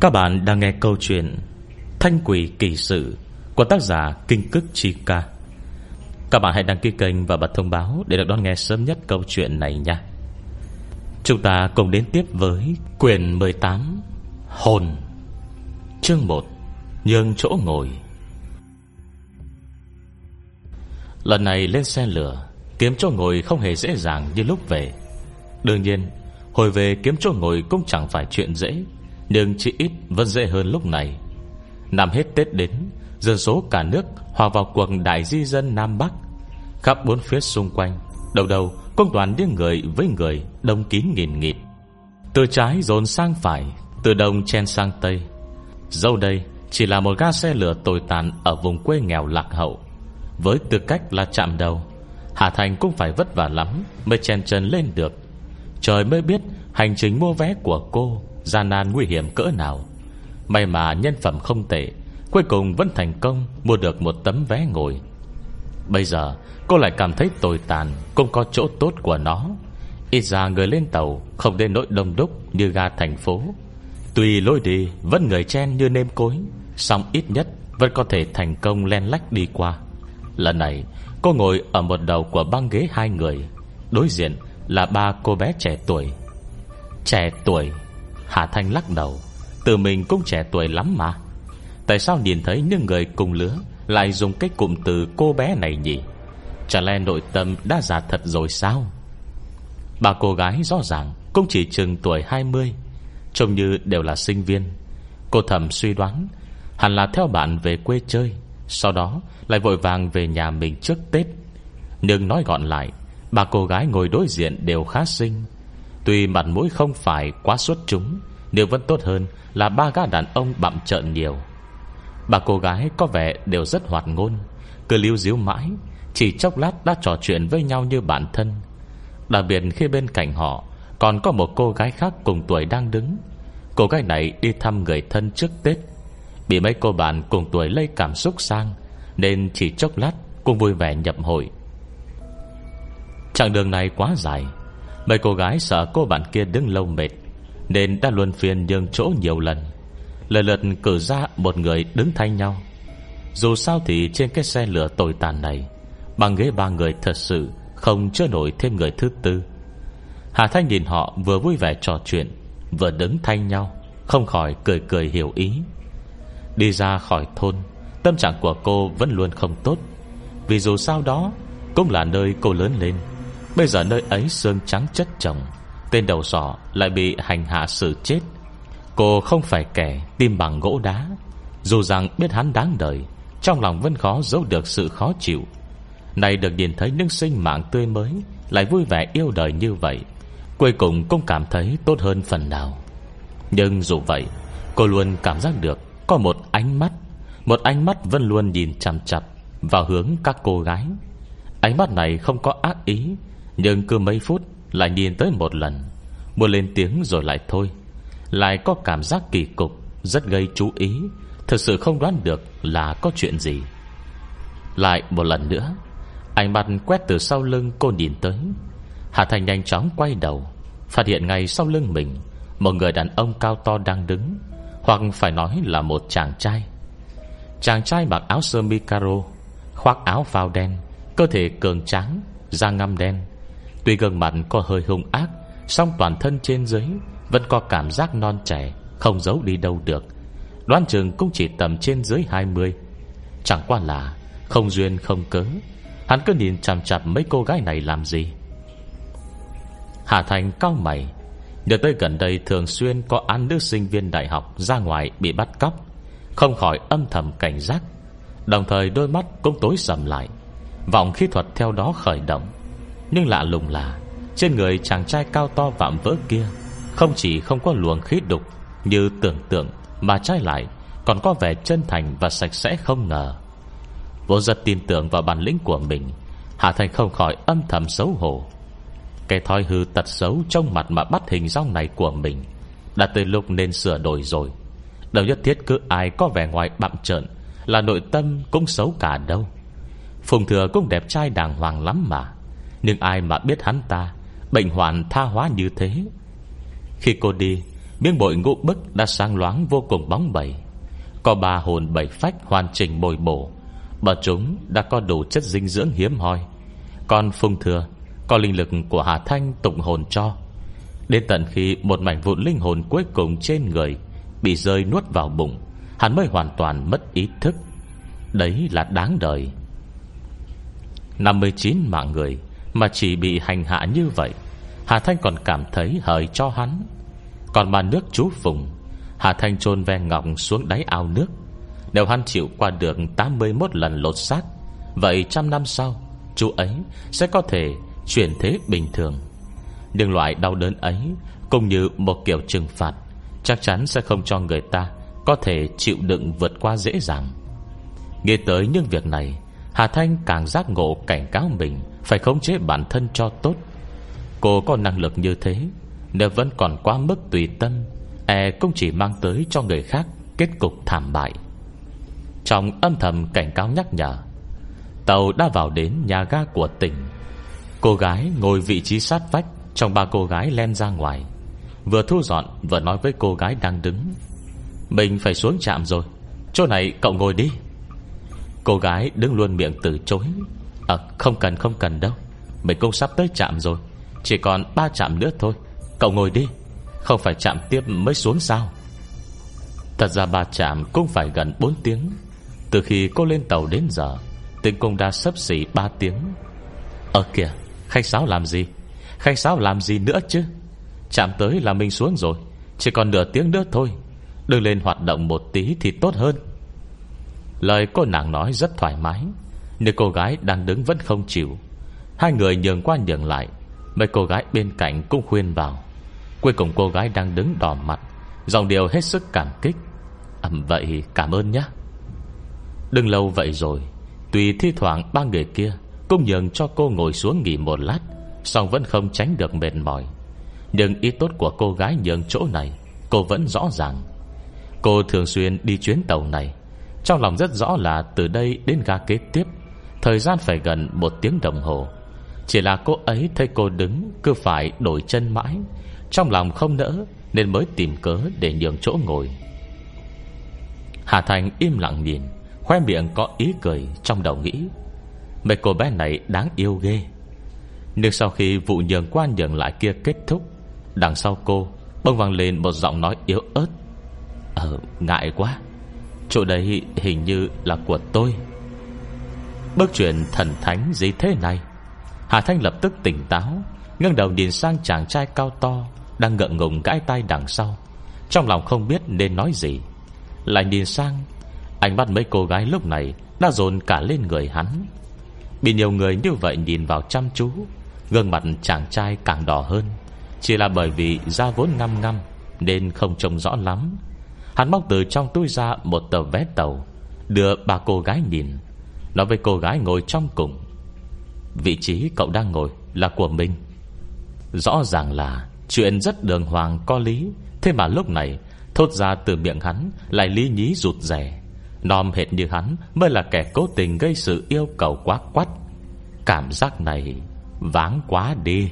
Các bạn đang nghe câu chuyện Thanh quỷ kỳ sự Của tác giả Kinh Cức Chi Ca. Các bạn hãy đăng ký kênh và bật thông báo Để được đón nghe sớm nhất câu chuyện này nha. Chúng ta cùng đến tiếp với Quyền 18 Hồn. Chương 1 Nhường chỗ ngồi. Lần này lên xe lửa, Kiếm chỗ ngồi không hề dễ dàng như lúc về. Đương nhiên, Hồi về kiếm chỗ ngồi cũng chẳng phải chuyện dễ. Nhưng chỉ ít vẫn dễ hơn lúc này. Năm hết Tết đến, Dân số cả nước hòa vào cuộc đại di dân Nam Bắc. Khắp bốn phía xung quanh, Đầu đầu công đoàn đi người với người, Đông kín nghìn nghịt. Từ trái dồn sang phải, Từ đông chen sang tây. Dâu đây chỉ là một ga xe lửa tồi tàn Ở vùng quê nghèo lạc hậu. Với tư cách là chạm đầu, Hà Thành cũng phải vất vả lắm Mới chen chân lên được. Trời mới biết hành trình mua vé của cô Gian nan nguy hiểm cỡ nào. May mà nhân phẩm không tệ, Cuối cùng vẫn thành công, Mua được một tấm vé ngồi. Bây giờ, cô lại cảm thấy tồi tàn, Cũng có chỗ tốt của nó. Ít ra người lên tàu, Không đến nỗi đông đúc như ga thành phố. Tùy lối đi, Vẫn người chen như nêm cối Xong ít nhất vẫn có thể thành công len lách đi qua. Lần này, Cô ngồi ở một đầu của băng ghế hai người, Đối diện là ba cô bé trẻ tuổi. Trẻ tuổi? Hà Thanh lắc đầu. Từ mình cũng trẻ tuổi lắm mà. Tại sao nhìn thấy những người cùng lứa Lại dùng cái cụm từ cô bé này nhỉ? Chả lẽ nội tâm đã già thật rồi sao? Ba cô gái rõ ràng Cũng chỉ chừng tuổi 20 Trông như đều là sinh viên. Cô thầm suy đoán, Hẳn là theo bạn về quê chơi, Sau đó lại vội vàng về nhà mình trước Tết. Nhưng nói gọn lại Ba cô gái ngồi đối diện đều khá xinh Tuy mặt mũi không phải quá xuất chúng, Nhưng vẫn tốt hơn Là ba gã đàn ông bặm trợn nhiều. Bà cô gái có vẻ đều rất hoạt ngôn, Cứ lưu díu mãi, Chỉ chốc lát đã trò chuyện với nhau như bản thân. Đặc biệt khi bên cạnh họ, Còn có một cô gái khác cùng tuổi đang đứng. Cô gái này đi thăm người thân trước Tết. Bị mấy cô bạn cùng tuổi lây cảm xúc sang, Nên chỉ chốc lát Cũng vui vẻ nhập hội. Chặng đường này quá dài Mấy cô gái sợ cô bạn kia đứng lâu mệt, Nên đã luân phiên nhường chỗ nhiều lần. Lần lượt cử ra một người đứng thay nhau. Dù sao thì trên cái xe lửa tồi tàn này, Bằng ghế ba người thật sự Không chứa nổi thêm người thứ tư. Hà Thanh nhìn họ vừa vui vẻ trò chuyện, Vừa đứng thay nhau, Không khỏi cười cười hiểu ý. Đi ra khỏi thôn, Tâm trạng của cô vẫn luôn không tốt. Vì dù sao đó Cũng là nơi cô lớn lên. Bây giờ nơi ấy xương trắng chất chồng, Tên đầu sỏ lại bị hành hạ xử chết. Cô không phải kẻ tim bằng gỗ đá, Dù rằng biết hắn đáng đời, Trong lòng vẫn khó giấu được sự khó chịu. Này được nhìn thấy những sinh mạng tươi mới, Lại vui vẻ yêu đời như vậy, Cuối cùng cũng cảm thấy tốt hơn phần nào. Nhưng dù vậy, Cô luôn cảm giác được Có một ánh mắt, Một ánh mắt vẫn luôn nhìn chằm chặp Vào hướng các cô gái. Ánh mắt này không có ác ý nhưng cứ mấy phút Lại nhìn tới một lần. Muốn lên tiếng rồi lại thôi. Lại có cảm giác kỳ cục, Rất gây chú ý. Thật sự không đoán được là có chuyện gì. Lại một lần nữa, Ánh mắt quét từ sau lưng cô nhìn tới. Hà Thành nhanh chóng quay đầu, Phát hiện ngay sau lưng mình Một người đàn ông cao to đang đứng, Hoặc phải nói là một chàng trai. Chàng trai mặc áo sơ mi caro, Khoác áo phao đen, Cơ thể cường tráng, Da ngăm đen Tuy gương mặt có hơi hung ác, song toàn thân trên dưới Vẫn có cảm giác non trẻ, Không giấu đi đâu được. Đoán trường cũng chỉ tầm trên dưới 20 Chẳng qua là Không duyên không cớ, Hắn cứ nhìn chằm chằm mấy cô gái này làm gì. Hà Thành cao mày. Nhờ tới gần đây thường xuyên Có án nữ sinh viên đại học ra ngoài Bị bắt cóc, Không khỏi âm thầm cảnh giác. Đồng thời đôi mắt cũng tối sầm lại. Vọng khí thuật theo đó khởi động. Nhưng lạ lùng là, Trên người chàng trai cao to vạm vỡ kia Không chỉ không có luồng khí đục Như tưởng tượng Mà trái lại còn có vẻ chân thành Và sạch sẽ không ngờ. Vô rất tin tưởng vào bản lĩnh của mình Hạ Thành không khỏi âm thầm xấu hổ. Cái thói hư tật xấu Trong mặt mà bắt hình dong này của mình Đã từ lúc nên sửa đổi rồi. Đâu nhất thiết cứ ai có vẻ ngoài bặm trợn Là nội tâm cũng xấu cả đâu. Phùng Thừa cũng đẹp trai đàng hoàng lắm mà. Nhưng ai mà biết hắn ta? Bệnh hoạn tha hóa như thế. Khi cô đi, Miếng bội ngũ bức đã sáng loáng vô cùng bóng bẩy Có ba hồn bảy phách hoàn chỉnh bồi bổ. Bởi chúng đã có đủ chất dinh dưỡng hiếm hoi. Còn phung thừa Có linh lực của Hà Thanh tụng hồn cho. Đến tận khi một mảnh vụn linh hồn cuối cùng trên người Bị rơi nuốt vào bụng, Hắn mới hoàn toàn mất ý thức. Đấy là đáng đời. 59 mạng người. Mà chỉ bị hành hạ như vậy, Hà Thanh còn cảm thấy hời cho hắn. Còn mà nước chú Phùng, Hà Thanh trôn ve ngọc xuống đáy ao nước Nếu hắn chịu qua được 81 lần lột xác. Vậy trăm năm sau, Chú ấy sẽ có thể Chuyển thế bình thường. Nhưng loại đau đớn ấy, Cũng như một kiểu trừng phạt, Chắc chắn sẽ không cho người ta Có thể chịu đựng vượt qua dễ dàng. Nghe tới những việc này, Hà Thanh càng giác ngộ cảnh cáo mình. Phải khống chế bản thân cho tốt. Cô có năng lực như thế, Nếu vẫn còn quá mức tùy tâm E cũng chỉ mang tới cho người khác Kết cục thảm bại. Trong âm thầm cảnh cáo nhắc nhở, Tàu đã vào đến nhà ga của tỉnh. Cô gái ngồi vị trí sát vách Trong ba cô gái len ra ngoài, Vừa thu dọn vừa nói với cô gái đang đứng. Mình phải xuống trạm rồi, Chỗ này cậu ngồi đi. Cô gái đứng luôn miệng từ chối. À không cần không cần đâu. Mình cũng sắp tới chạm rồi. Chỉ còn ba chạm nữa thôi. Cậu ngồi đi. Không phải chạm tiếp mới xuống sao? Thật ra ba chạm cũng phải gần 4 tiếng. Từ khi cô lên tàu đến giờ Tình cũng đã sấp xỉ 3 tiếng. Ờ kìa, Khách sáo làm gì? Khách sáo làm gì nữa chứ? Chạm tới là mình xuống rồi. Chỉ còn nửa tiếng nữa thôi. Đừng lên hoạt động một tí thì tốt hơn. Lời cô nàng nói rất thoải mái. Nhưng cô gái đang đứng vẫn không chịu, Hai người nhường qua nhường lại, Mấy cô gái bên cạnh cũng khuyên vào Cuối cùng cô gái đang đứng đỏ mặt, Dòng điều hết sức cảm kích. Ẩm vậy, cảm ơn nhé. Đừng lâu vậy rồi Tùy thi thoảng ba người kia Cũng nhường cho cô ngồi xuống nghỉ một lát Xong vẫn không tránh được mệt mỏi. Nhưng ý tốt của cô gái nhường chỗ này, Cô vẫn rõ ràng. Cô thường xuyên đi chuyến tàu này, Trong lòng rất rõ là từ đây đến ga kế tiếp. Thời gian phải gần một tiếng đồng hồ. Chỉ là cô ấy thấy cô đứng, Cứ phải đổi chân mãi. Trong lòng không nỡ, Nên mới tìm cớ để nhường chỗ ngồi. Hà Thành im lặng nhìn, Khoe miệng có ý cười Trong đầu nghĩ. Mấy cô bé này đáng yêu ghê. Nhưng sau khi vụ nhường qua nhường lại kia kết thúc, Đằng sau cô Bông vang lên một giọng nói yếu ớt. Ờ ngại quá. Chỗ đấy hình như là của tôi. Bước chuyện thần thánh gì thế này. Hà Thanh lập tức tỉnh táo ngẩng đầu nhìn sang chàng trai cao to, Đang ngượng ngùng gãi tay đằng sau. Trong lòng không biết nên nói gì. Lại nhìn sang, Ánh mắt mấy cô gái lúc này Đã dồn cả lên người hắn. Bị nhiều người như vậy nhìn vào chăm chú, Gương mặt chàng trai càng đỏ hơn. Chỉ là bởi vì da vốn ngăm ngăm, Nên không trông rõ lắm. Hắn móc từ trong túi ra một tờ vé tàu, Đưa ba cô gái nhìn. Nói với cô gái ngồi trong cùng. Vị trí cậu đang ngồi là của mình. Rõ ràng là Chuyện rất đường hoàng có lý. Thế mà lúc này, Thốt ra từ miệng hắn Lại lý nhí rụt rẻ Nòm hệt như hắn Mới là kẻ cố tình gây sự yêu cầu quá quắt. Cảm giác này Váng quá đi.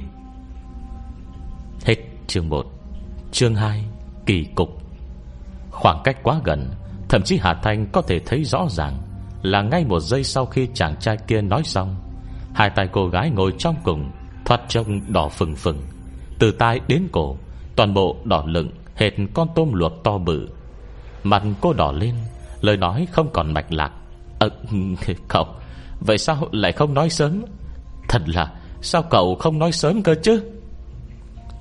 Hết chương 1 Chương 2 Kỳ cục. Khoảng cách quá gần, Thậm chí Hà Thanh có thể thấy rõ ràng. Là ngay một giây sau khi chàng trai kia nói xong, Hai tay cô gái ngồi trong cùng Thoát trông đỏ phừng phừng. Từ tai đến cổ, Toàn bộ đỏ lựng Hệt con tôm luộc to bự. Mặt cô đỏ lên, Lời nói không còn mạch lạc. Ờ cậu, Vậy sao lại không nói sớm? Thật là, Sao cậu không nói sớm cơ chứ?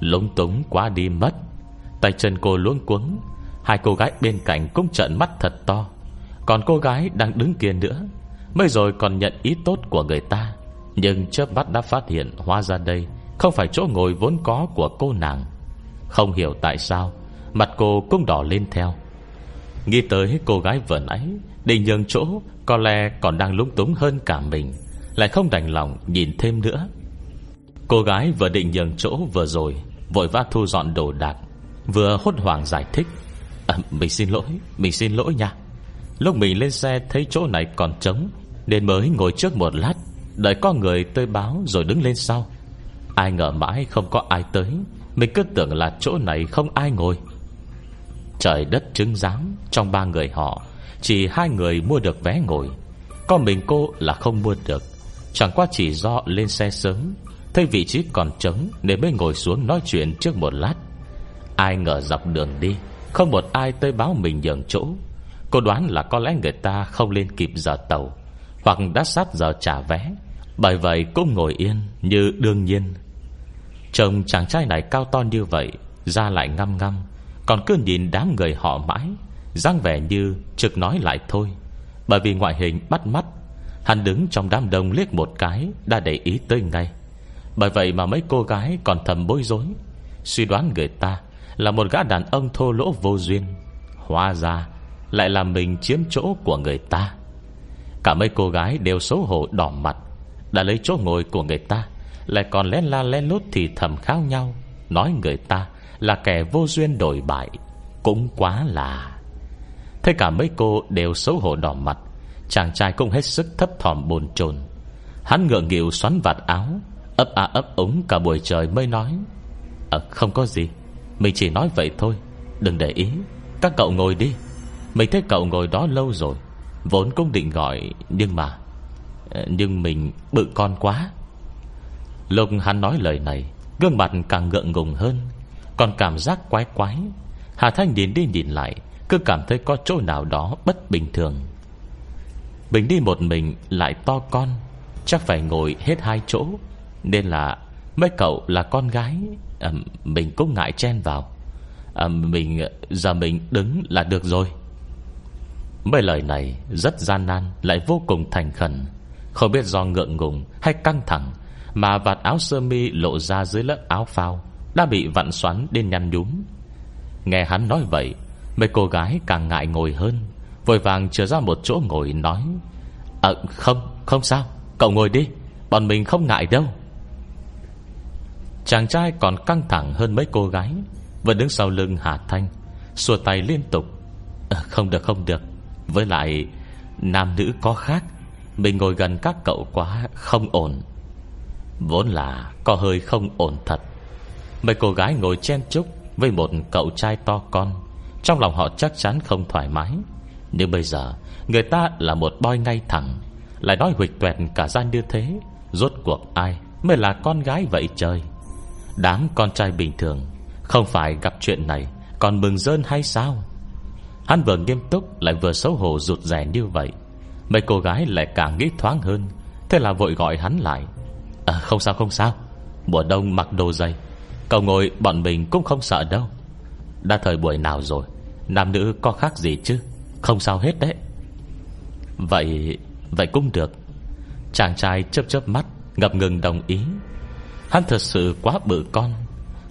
Lúng túng quá đi mất. Tay chân cô luống cuống, Hai cô gái bên cạnh cũng trợn mắt thật to. Còn cô gái đang đứng kia nữa Mới rồi còn nhận ý tốt của người ta. Nhưng chớp mắt đã phát hiện hoa ra đây Không phải chỗ ngồi vốn có của cô nàng. Không hiểu tại sao Mặt cô cũng đỏ lên theo. Nghĩ tới cô gái vừa nãy Định nhường chỗ Có lẽ còn đang lúng túng hơn cả mình Lại không đành lòng nhìn thêm nữa. Cô gái vừa định nhường chỗ vừa rồi Vội vã thu dọn đồ đạc Vừa hốt hoảng giải thích. À, Mình xin lỗi Mình xin lỗi nha. Lúc mình lên xe thấy chỗ này còn trống, Nên mới ngồi trước một lát, Đợi có người tới báo rồi đứng lên sau. Ai ngờ mãi không có ai tới, Mình cứ tưởng là chỗ này không ai ngồi. Trời đất chứng giám Trong ba người họ, Chỉ hai người mua được vé ngồi. Có mình cô là không mua được. Chẳng qua chỉ do lên xe sớm, Thấy vị trí còn trống Nên mới ngồi xuống nói chuyện trước một lát. Ai ngờ dọc đường đi, Không một ai tới báo mình nhường chỗ. Cô đoán là có lẽ người ta không lên kịp giờ tàu, Hoặc đã sát giờ trả vé. Bởi vậy cô ngồi yên Như đương nhiên. Chồng chàng trai này cao to như vậy Ra lại ngăm ngăm, Còn cứ nhìn đám người họ mãi, dáng vẻ như trực nói lại thôi. Bởi vì ngoại hình bắt mắt, Hắn đứng trong đám đông liếc một cái Đã để ý tới ngay. Bởi vậy mà mấy cô gái còn thầm bối rối, Suy đoán người ta Là một gã đàn ông thô lỗ vô duyên, Hóa ra lại làm mình chiếm chỗ của người ta. Cả mấy cô gái đều xấu hổ đỏ mặt Đã lấy chỗ ngồi của người ta Lại còn lén la lén lút thì thầm khao nhau Nói người ta Là kẻ vô duyên đổi bại Cũng quá là. Thế cả mấy cô đều xấu hổ đỏ mặt Chàng trai cũng hết sức thấp thỏm bồn chồn. Hắn ngượng nghịu xoắn vạt áo Ấp à ấp ống cả buổi trời mới nói à, Không có gì Mình chỉ nói vậy thôi Đừng để ý Các cậu ngồi đi. Mình thấy cậu ngồi đó lâu rồi Vốn cũng định gọi Nhưng mà ờ, Nhưng mình bự con quá. Lúc hắn nói lời này Gương mặt càng ngượng ngùng hơn Còn cảm giác quái quái. Hà Thanh nhìn đi nhìn lại Cứ cảm thấy có chỗ nào đó bất bình thường. Mình đi một mình lại to con Chắc phải ngồi hết hai chỗ Nên là Mấy cậu là con gái à, Mình cũng ngại chen vào. À, Mình Giờ mình đứng là được rồi. Mấy lời này rất gian nan Lại vô cùng thành khẩn. Không biết do ngượng ngùng hay căng thẳng Mà vạt áo sơ mi lộ ra dưới lớp áo phao Đã bị vặn xoắn đến nhăn nhúm. Nghe hắn nói vậy Mấy cô gái càng ngại ngồi hơn Vội vàng trở ra một chỗ ngồi nói Ờ không không sao Cậu ngồi đi Bọn mình không ngại đâu. Chàng trai còn căng thẳng hơn mấy cô gái Vẫn đứng sau lưng Hà Thanh Xua tay liên tục à, Không được không được với lại, Nam nữ có khác, Mình ngồi gần các cậu quá không ổn. Vốn là có hơi không ổn thật. Mấy cô gái ngồi chen chúc Với một cậu trai to con, Trong lòng họ chắc chắn không thoải mái. Nhưng bây giờ, Người ta là một boy ngay thẳng, Lại nói huỵch tuẹt cả gian như thế, Rốt cuộc ai Mới là con gái vậy trời? Đám con trai bình thường, Không phải gặp chuyện này Còn mừng rơn hay sao? Hắn vừa nghiêm túc lại vừa xấu hổ rụt rè như vậy. Mấy cô gái lại càng nghĩ thoáng hơn Thế là vội gọi hắn lại. À, Không sao không sao. Mùa đông mặc đồ dày Cậu ngồi bọn mình cũng không sợ đâu. Đã thời buổi nào rồi Nam nữ có khác gì chứ? Không sao hết đấy. Vậy Vậy cũng được. Chàng trai chớp chớp mắt Ngập ngừng đồng ý. Hắn thật sự quá bự con.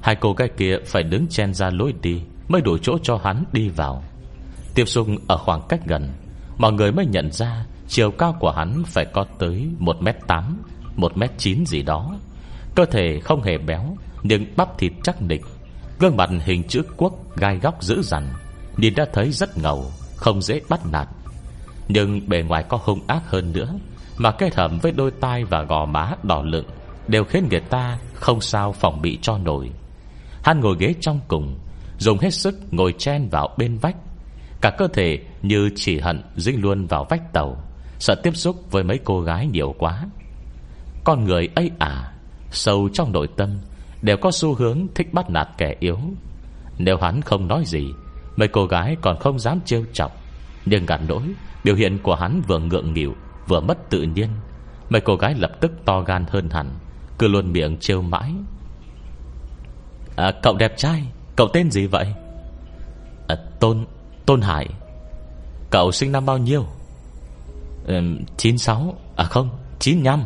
Hai cô gái kia phải đứng chen ra lối đi Mới đủ chỗ cho hắn đi vào. Tiếp xúc ở khoảng cách gần, Mọi người mới nhận ra Chiều cao của hắn phải có tới 1m8 1m9 gì đó. Cơ thể không hề béo, Nhưng bắp thịt chắc nịch, Gương mặt hình chữ quốc gai góc dữ dằn, Nhìn đã thấy rất ngầu, Không dễ bắt nạt. Nhưng bề ngoài có hung ác hơn nữa, Mà kết hợp với đôi tai và gò má đỏ lựng Đều khiến người ta không sao phòng bị cho nổi. Hắn ngồi ghế trong cùng, Dùng hết sức ngồi chen vào bên vách Cả cơ thể như chỉ hận dính luôn vào vách tàu Sợ tiếp xúc với mấy cô gái nhiều quá. Con người ấy à Sâu trong nội tâm Đều có xu hướng thích bắt nạt kẻ yếu. Nếu hắn không nói gì Mấy cô gái còn không dám trêu chọc. Nhưng gạt nỗi Biểu hiện của hắn vừa ngượng nghịu Vừa mất tự nhiên Mấy cô gái lập tức to gan hơn hẳn Cứ luôn miệng trêu mãi. À, Cậu đẹp trai Cậu tên gì vậy? À, Tôn Tôn Hải Cậu sinh năm bao nhiêu? Ừ, 96 À không 95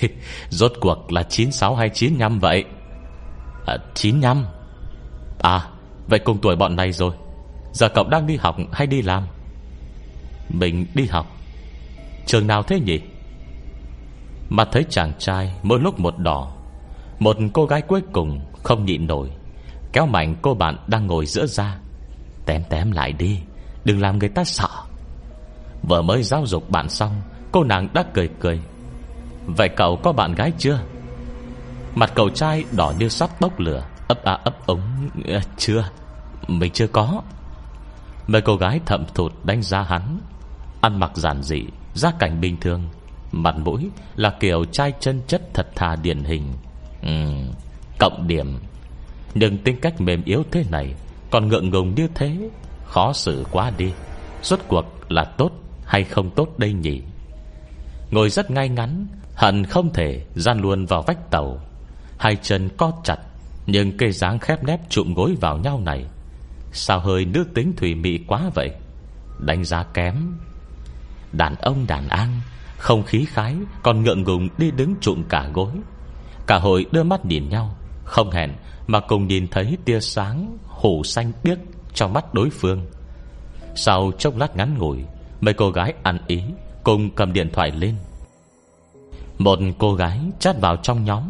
Rốt cuộc là 96 hay 95 vậy? À, 95 À Vậy cùng tuổi bọn này rồi. Giờ cậu đang đi học hay đi làm? Mình đi học. Trường nào thế nhỉ? Mà thấy chàng trai mỗi lúc một đỏ. Một cô gái cuối cùng Không nhịn nổi. Kéo mạnh cô bạn đang ngồi giữa ra. Tém tém lại đi Đừng làm người ta sợ. Vừa mới giáo dục bạn xong Cô nàng đã cười cười. Vậy cậu có bạn gái chưa? Mặt cậu trai đỏ như sắp bốc lửa Ấp à ấp ống à, Chưa Mình chưa có. Mấy cô gái thậm thụt đánh giá hắn. Ăn mặc giản dị Gia cảnh bình thường Mặt mũi là kiểu trai chân chất thật thà điển hình. Ừ, Cộng điểm. Nhưng tính cách mềm yếu thế này còn ngượng ngùng như thế, Khó xử quá đi. Rốt cuộc là tốt hay không tốt đây nhỉ? Ngồi rất ngay ngắn, Hận không thể gian luôn vào vách tàu. Hai chân co chặt, Nhưng cây dáng khép nép trụm gối vào nhau này. Sao hơi nữ tính thủy mị quá vậy? Đánh giá kém. Đàn ông đàn an, Không khí khái, Còn ngượng ngùng đi đứng trụm cả gối. Cả hội đưa mắt nhìn nhau, Không hẹn mà cùng nhìn thấy tia sáng. Hổ xanh biếc Trong mắt đối phương. Sau chốc lát ngắn ngủi, Mấy cô gái ăn ý Cùng cầm điện thoại lên. Một cô gái chát vào trong nhóm.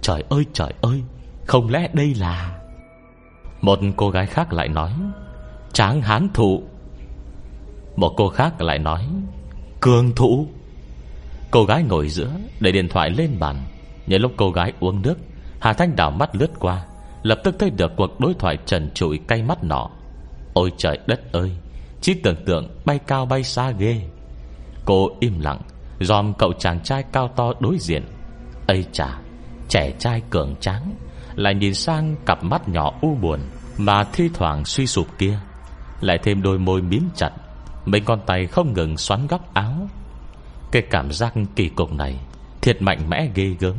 Trời ơi trời ơi, Không lẽ đây là? Một cô gái khác lại nói, Tráng hán thụ. Một cô khác lại nói, Cường thụ. Cô gái ngồi giữa, Để điện thoại lên bàn. Nhân lúc cô gái uống nước, Hà Thanh đảo mắt lướt qua. Lập tức thấy được cuộc đối thoại trần trụi cay mắt nọ. Ôi trời đất ơi, Chỉ tưởng tượng bay cao bay xa ghê. Cô im lặng, Dòm cậu chàng trai cao to đối diện. Ây chà, Trẻ trai cường tráng, Lại nhìn sang cặp mắt nhỏ u buồn Mà thi thoảng suy sụp kia. Lại thêm đôi môi miếm chặt, Mấy con tay không ngừng xoắn góc áo. Cái cảm giác kỳ cục này, Thiệt mạnh mẽ ghê gớm.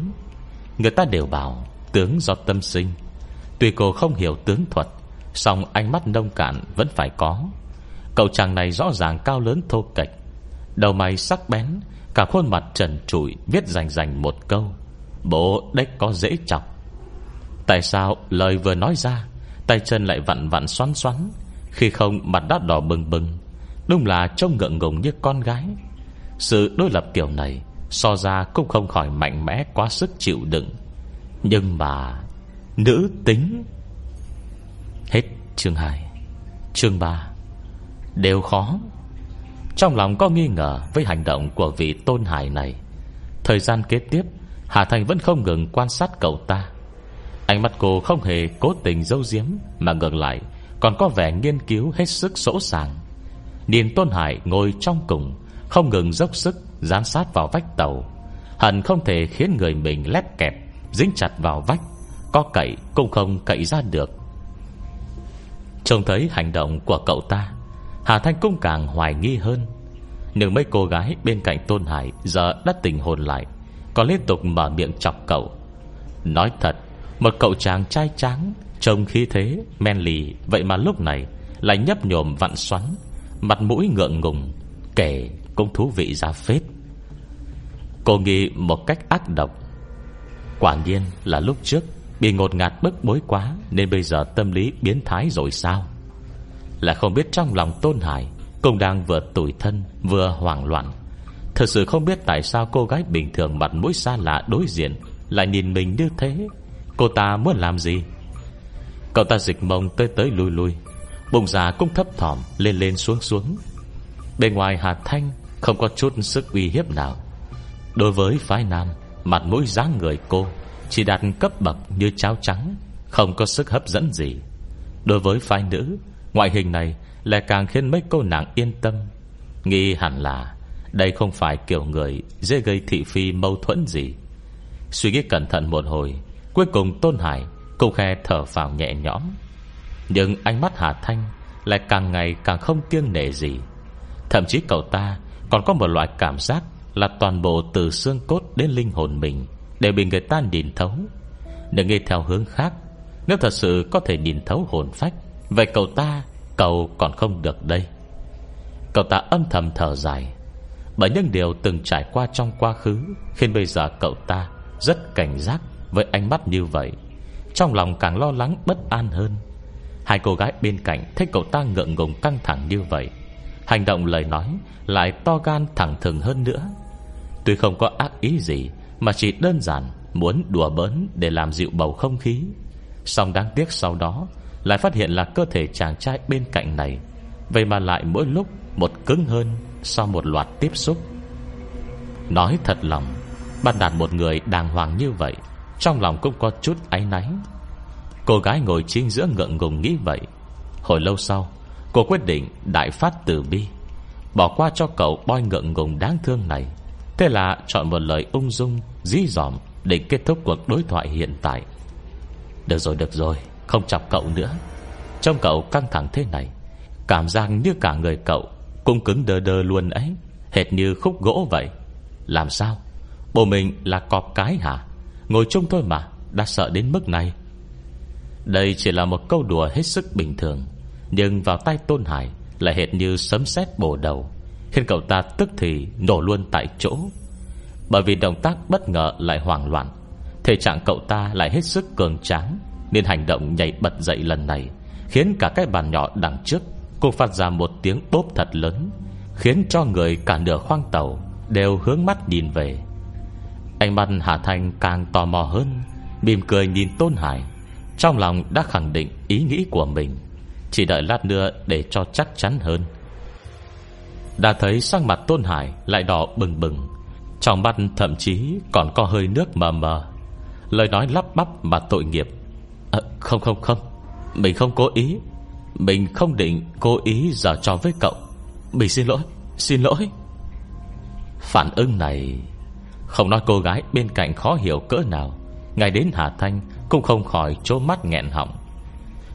Người ta đều bảo, Tướng do tâm sinh Tuy cô không hiểu tướng thuật, song ánh mắt nông cạn vẫn phải có. Cậu chàng này rõ ràng cao lớn thô kệch, Đầu mày sắc bén, Cả khuôn mặt trần trụi Viết rành rành một câu Bộ đếch có dễ chọc. Tại sao lời vừa nói ra, Tay chân lại vặn vặn xoắn xoắn, Khi không mặt đã đỏ bừng bừng, Đúng là trông ngượng ngùng như con gái. Sự đối lập kiểu này So ra cũng không khỏi mạnh mẽ Quá sức chịu đựng. Nhưng mà Nữ tính. Hết chương 2 Chương 3 Đều khó. Trong lòng có nghi ngờ Với hành động của vị tôn hải này. Thời gian kế tiếp, Hà Thành vẫn không ngừng quan sát cậu ta. Ánh mắt cô không hề cố tình dâu diếm Mà ngược lại, Còn có vẻ nghiên cứu hết sức sỗ sàng Điền Tôn Hải ngồi trong cùng, Không ngừng dốc sức giám sát vào vách tàu. Hẳn không thể khiến người mình lép kẹp, Dính chặt vào vách. Có cậy cũng không cậy ra được. Trông thấy hành động của cậu ta Hà Thanh cũng càng hoài nghi hơn. Nhưng mấy cô gái bên cạnh Tôn Hải Giờ đã tình hồn lại Còn liên tục mở miệng chọc cậu. Nói thật Một cậu chàng trai trắng Trông khí thế, men lì Vậy mà lúc này Lại nhấp nhồm vặn xoắn Mặt mũi ngượng ngùng Kể cũng thú vị ra phết. Cô nghĩ một cách ác độc Quả nhiên là lúc trước Bị ngột ngạt bức bối quá, Nên bây giờ tâm lý biến thái rồi sao? Là không biết trong lòng Tôn Hải, Cũng đang vừa tủi thân, Vừa hoảng loạn. Thật sự không biết tại sao cô gái bình thường Mặt mũi xa lạ đối diện Lại nhìn mình như thế. Cô ta muốn làm gì? Cậu ta dịch mông tới tới lui lui, Bụng già cũng thấp thỏm, Lên lên xuống xuống. Bên ngoài Hà Thanh Không có chút sức uy hiếp nào. Đối với phái nam, Mặt mũi dáng người cô chỉ đạt cấp bậc như cháo trắng, Không có sức hấp dẫn gì. Đối với phái nữ, Ngoại hình này lại càng khiến mấy cô nàng yên tâm. Nghi hẳn là Đây không phải kiểu người Dễ gây thị phi mâu thuẫn gì. Suy nghĩ cẩn thận một hồi, Cuối cùng Tôn Hải Cũng khe thở vào nhẹ nhõm. Nhưng ánh mắt Hà Thanh Lại càng ngày càng không kiêng nể gì. Thậm chí cậu ta Còn có một loại cảm giác Là toàn bộ từ xương cốt đến linh hồn mình Đều bị người ta nhìn thấu. Nếu nghe theo hướng khác, Nếu thật sự có thể nhìn thấu hồn phách, Vậy cậu ta, Cậu còn không được đây. Cậu ta âm thầm thở dài. Bởi những điều từng trải qua trong quá khứ Khiến bây giờ cậu ta Rất cảnh giác với ánh mắt như vậy. Trong lòng càng lo lắng bất an hơn. Hai cô gái bên cạnh Thấy cậu ta ngượng ngùng căng thẳng như vậy. Hành động lời nói Lại to gan thẳng thừng hơn nữa. Tuy không có ác ý gì mà chỉ đơn giản muốn đùa bỡn Để làm dịu bầu không khí. Xong đáng tiếc sau đó, Lại phát hiện là cơ thể chàng trai bên cạnh này. Vậy mà lại mỗi lúc Một cứng hơn Sau một loạt tiếp xúc. Nói thật lòng, Bạn đạt một người đàng hoàng như vậy, Trong lòng cũng có chút áy náy. Cô gái ngồi chính giữa ngượng ngùng nghĩ vậy. Hồi lâu sau, Cô quyết định đại phát từ bi, Bỏ qua cho cậu boy ngượng ngùng đáng thương này. Thế là chọn một lời ung dung Dí dỏm để kết thúc cuộc đối thoại hiện tại. Được rồi được rồi, Không chọc cậu nữa. Trong cậu căng thẳng thế này, Cảm giác như cả người cậu Cũng cứng đơ đơ luôn ấy, Hệt như khúc gỗ vậy. Làm sao? Bộ mình là cọp cái hả? Ngồi chung thôi mà, Đã sợ đến mức này. Đây chỉ là một câu đùa hết sức bình thường, Nhưng vào tay Tôn Hải Lại hệt như sấm sét bổ đầu, Khiến cậu ta tức thì nổ luôn tại chỗ. Bởi vì động tác bất ngờ lại hoảng loạn, Thể trạng cậu ta lại hết sức cường tráng, Nên hành động nhảy bật dậy lần này Khiến cả cái bàn nhỏ đằng trước Cô phát ra một tiếng bốp thật lớn, Khiến cho người cả nửa khoang tàu Đều hướng mắt nhìn về. Anh mắt Hà Thanh càng tò mò hơn, Mỉm cười nhìn Tôn Hải, Trong lòng đã khẳng định ý nghĩ của mình, Chỉ đợi lát nữa để cho chắc chắn hơn. Đã thấy sang mặt Tôn Hải Lại đỏ bừng bừng trong mắt thậm chí còn có hơi nước mờ mờ. Lời nói lắp bắp mà tội nghiệp. À, Không không không. Mình không cố ý. Mình không định cố ý giả trò với cậu. Mình xin lỗi Xin lỗi. Phản ứng này Không nói cô gái bên cạnh khó hiểu cỡ nào. Ngày đến Hà Thanh Cũng không khỏi trố mắt nghẹn họng.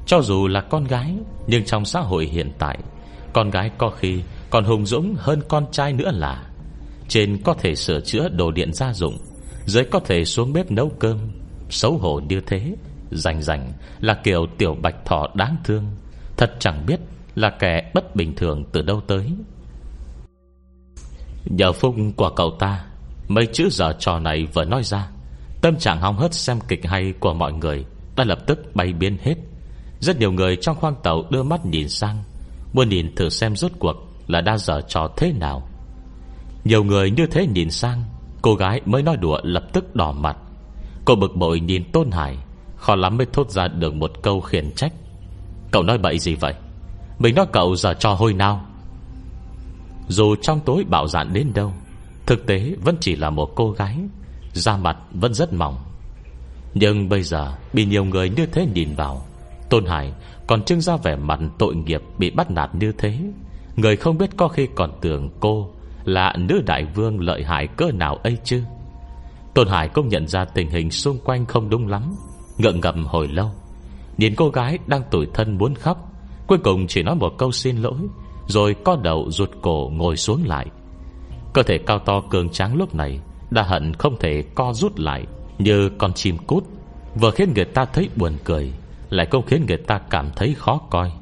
Cho dù là con gái Nhưng trong xã hội hiện tại Con gái có khi còn hùng dũng hơn con trai nữa là. Trên có thể sửa chữa đồ điện gia dụng, Dưới có thể xuống bếp nấu cơm. Xấu hổ như thế, Rành rành là kiểu tiểu bạch thỏ đáng thương, Thật chẳng biết là kẻ bất bình thường từ đâu tới. Nhờ phúc của cậu ta, Mấy chữ giờ trò này vừa nói ra, Tâm trạng hong hớt xem kịch hay của mọi người Đã lập tức bay biến hết. Rất nhiều người trong khoang tàu đưa mắt nhìn sang, Muốn nhìn thử xem rốt cuộc Là đã giờ trò thế nào. Nhiều người như thế nhìn sang, Cô gái mới nói đùa lập tức đỏ mặt. Cô bực bội nhìn Tôn Hải, Khó lắm mới thốt ra được một câu khiển trách. Cậu nói bậy gì vậy? Mình nói cậu giờ cho hôi nào? Dù trong tối bảo dạn đến đâu, Thực tế vẫn chỉ là một cô gái, Da mặt vẫn rất mỏng. Nhưng bây giờ Bị nhiều người như thế nhìn vào, Tôn Hải còn trưng ra vẻ mặt tội nghiệp Bị bắt nạt như thế. Người không biết có khi còn tưởng cô là nữ đại vương lợi hại cỡ nào ấy chứ? Tôn Hải cũng nhận ra tình hình xung quanh không đúng lắm, Ngượng ngầm hồi lâu. Nhìn cô gái đang tủi thân muốn khóc, Cuối cùng chỉ nói một câu xin lỗi, rồi co đầu ruột cổ ngồi xuống lại. Cơ thể cao to cường tráng lúc này Đã hận không thể co rút lại Như con chim cút, Vừa khiến người ta thấy buồn cười, Lại cũng khiến người ta cảm thấy khó coi.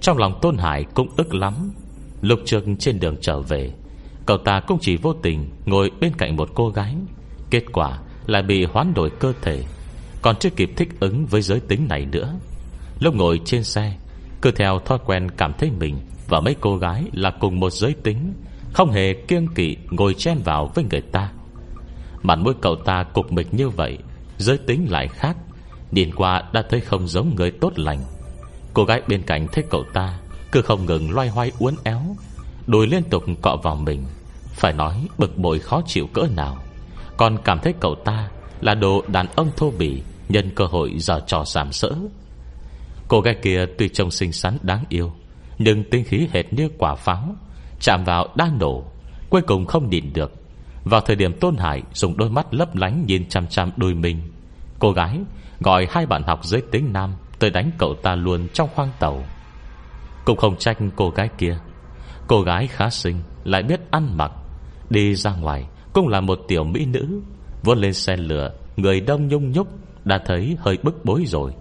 Trong lòng Tôn Hải cũng ức lắm, Lục trường trên đường trở về Cậu ta cũng chỉ vô tình Ngồi bên cạnh một cô gái. Kết quả lại bị hoán đổi cơ thể. Còn chưa kịp thích ứng với giới tính này nữa. Lúc ngồi trên xe, Cứ theo thói quen cảm thấy mình và mấy cô gái là cùng một giới tính, Không hề kiêng kỵ ngồi chen vào với người ta. Mặt mũi cậu ta cục mịch như vậy, Giới tính lại khác. Nhìn qua đã thấy không giống người tốt lành. Cô gái bên cạnh thấy cậu ta Cứ không ngừng loay hoay uốn éo Đùi liên tục cọ vào mình, Phải nói bực bội khó chịu cỡ nào. Còn cảm thấy cậu ta Là đồ đàn ông thô bỉ, Nhân cơ hội giờ trò giảm sỡ. Cô gái kia tuy trông xinh xắn đáng yêu, nhưng tinh khí hệt như quả pháo, Chạm vào đa nổ, Cuối cùng không nhìn được. Vào thời điểm Tôn Hải dùng đôi mắt lấp lánh Nhìn chăm chăm đôi mình, Cô gái gọi hai bạn học giới tính nam Tới đánh cậu ta luôn trong khoang tàu. Cũng không trách cô gái kia Cô gái khá xinh, Lại biết ăn mặc. Đi ra ngoài, cũng là một tiểu mỹ nữ. Vốn lên xe lửa, Người đông nhung nhúc, Đã thấy hơi bức bối rồi.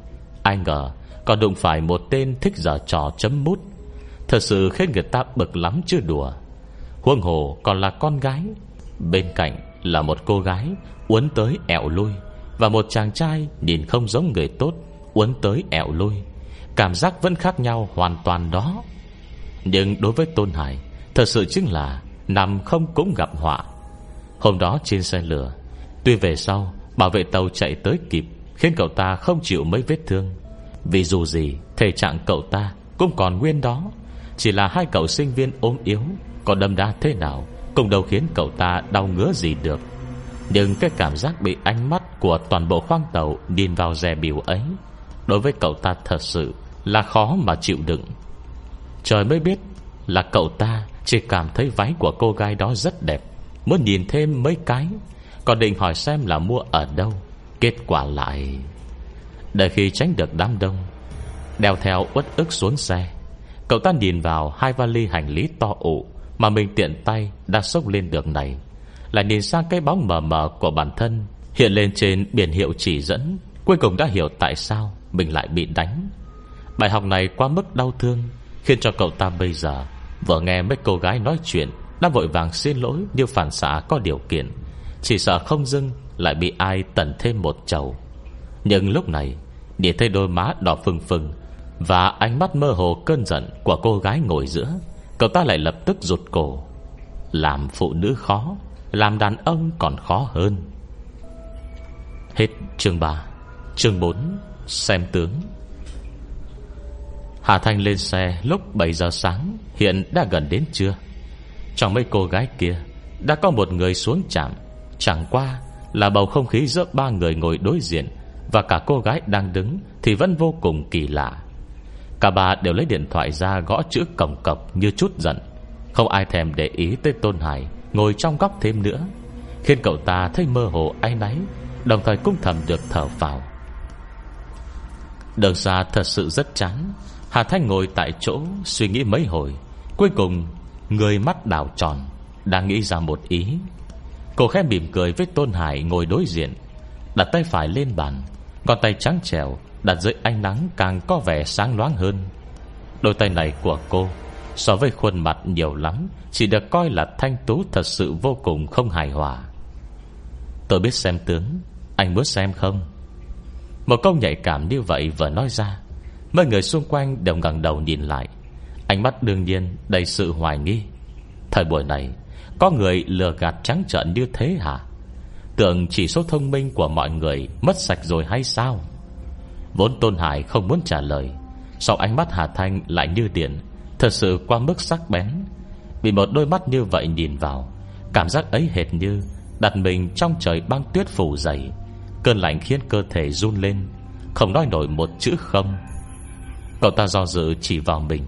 Ai ngờ, còn đụng phải một tên thích giờ trò chấm mút. Thật sự khiến người ta bực lắm chưa đùa. Huông hồ còn là con gái. Bên cạnh là một cô gái, Uốn tới ẹo lui. Và một chàng trai nhìn không giống người tốt, Uốn tới ẹo lui. Cảm giác vẫn khác nhau hoàn toàn đó. Nhưng đối với Tôn Hải, Thật sự chính là Nằm không cũng gặp họa. Hôm đó trên xe lửa, Tuy về sau, Bảo vệ tàu chạy tới kịp, Khiến cậu ta không chịu mấy vết thương. Vì dù gì, Thể trạng cậu ta cũng còn nguyên đó. Chỉ là hai cậu sinh viên ốm yếu, Có đâm đá thế nào Cũng đâu khiến cậu ta đau ngứa gì được. Nhưng cái cảm giác bị ánh mắt Của toàn bộ khoang tàu Nhìn vào rè biểu ấy, Đối với cậu ta thật sự Là khó mà chịu đựng. Trời mới biết Là cậu ta chỉ cảm thấy váy của cô gái đó rất đẹp. Muốn nhìn thêm mấy cái, Còn định hỏi xem là mua ở đâu. Kết quả lại, Đợi khi tránh được đám đông, Đeo theo uất ức xuống xe, Cậu ta nhìn vào hai vali hành lý to ụ Mà mình tiện tay đã xốc lên đường này. Lại nhìn sang cái bóng mờ mờ của bản thân Hiện lên trên biển hiệu chỉ dẫn, Cuối cùng đã hiểu tại sao Mình lại bị đánh. Bài học này quá mức đau thương Khiến cho cậu ta bây giờ Vừa nghe mấy cô gái nói chuyện Đã vội vàng xin lỗi như phản xạ có điều kiện. Chỉ sợ không dưng Lại bị ai tẩn thêm một chầu. Nhưng lúc này, để thấy đôi má đỏ phừng phừng Và ánh mắt mơ hồ cơn giận Của cô gái ngồi giữa, Cậu ta lại lập tức rụt cổ. Làm phụ nữ khó, Làm đàn ông còn khó hơn. Hết chương 3 Chương 4 Xem tướng. Hà Thanh lên xe lúc 7 giờ sáng, Hiện đã gần đến trưa. Trong mấy cô gái kia, Đã có một người xuống chạm Chẳng qua là bầu không khí giữa ba người ngồi đối diện Và cả cô gái đang đứng Thì vẫn vô cùng kỳ lạ. Cả ba đều lấy điện thoại ra gõ chữ cổng cọc như chút giận. Không ai thèm để ý tới Tôn Hải Ngồi trong góc thêm nữa, Khiến cậu ta thấy mơ hồ ai náy, Đồng thời cũng thầm được thở vào Đường xa thật sự rất chán Hà Thanh ngồi tại chỗ Suy nghĩ mấy hồi. Cuối cùng, Người mắt đảo tròn, Đang nghĩ ra một ý. Cô khẽ mỉm cười với Tôn Hải ngồi đối diện, Đặt tay phải lên bàn Còn tay trắng trèo Đặt dưới ánh nắng càng có vẻ sáng loáng hơn. Đôi tay này của cô, So với khuôn mặt nhiều lắm, Chỉ được coi là thanh tú thật sự vô cùng không hài hòa. Tôi biết xem tướng, Anh muốn xem không? Một câu nhạy cảm như vậy vừa nói ra Mấy người xung quanh đều ngẩng đầu nhìn lại. Ánh mắt đương nhiên đầy sự hoài nghi. Thời buổi này, Có người lừa gạt trắng trợn như thế hả? Tưởng chỉ số thông minh của mọi người Mất sạch rồi hay sao? Vốn Tôn Hải không muốn trả lời, Sau ánh mắt Hà Thanh lại như điện, Thật sự qua mức sắc bén. Bị một đôi mắt như vậy nhìn vào, Cảm giác ấy hệt như Đặt mình trong trời băng tuyết phủ dày. Cơn lạnh khiến cơ thể run lên, Không nói nổi một chữ không. Cậu ta do dự chỉ vào mình.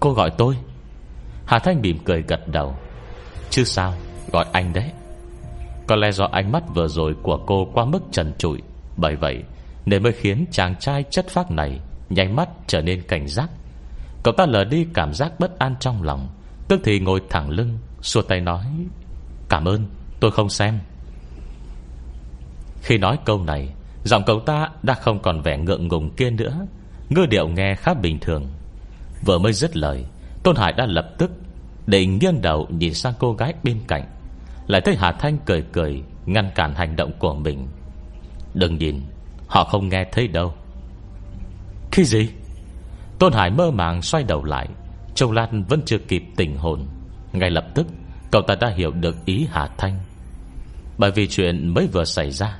Cô gọi tôi. Hà Thanh mỉm cười gật đầu. Chứ sao, gọi anh đấy. Có lẽ do ánh mắt vừa rồi của cô Qua mức trần trụi. Bởi vậy, nên mới khiến chàng trai chất phác này Nháy mắt trở nên cảnh giác. Cậu ta lờ đi cảm giác bất an trong lòng, Tức thì ngồi thẳng lưng, Xua tay nói, Cảm ơn, tôi không xem. Khi nói câu này, Giọng cậu ta đã không còn vẻ ngượng ngùng kia nữa. Ngư điệu nghe khá bình thường. Vừa mới dứt lời, Tôn Hải đã lập tức Định nghiêng đầu nhìn sang cô gái bên cạnh. Lại thấy Hà Thanh cười cười, Ngăn cản hành động của mình. Đừng nhìn, Họ không nghe thấy đâu. Khi gì? Tôn Hải mơ màng xoay đầu lại. Châu Lan vẫn chưa kịp tỉnh hồn. Ngay lập tức, Cậu ta đã hiểu được ý Hà Thanh. Bởi vì chuyện mới vừa xảy ra,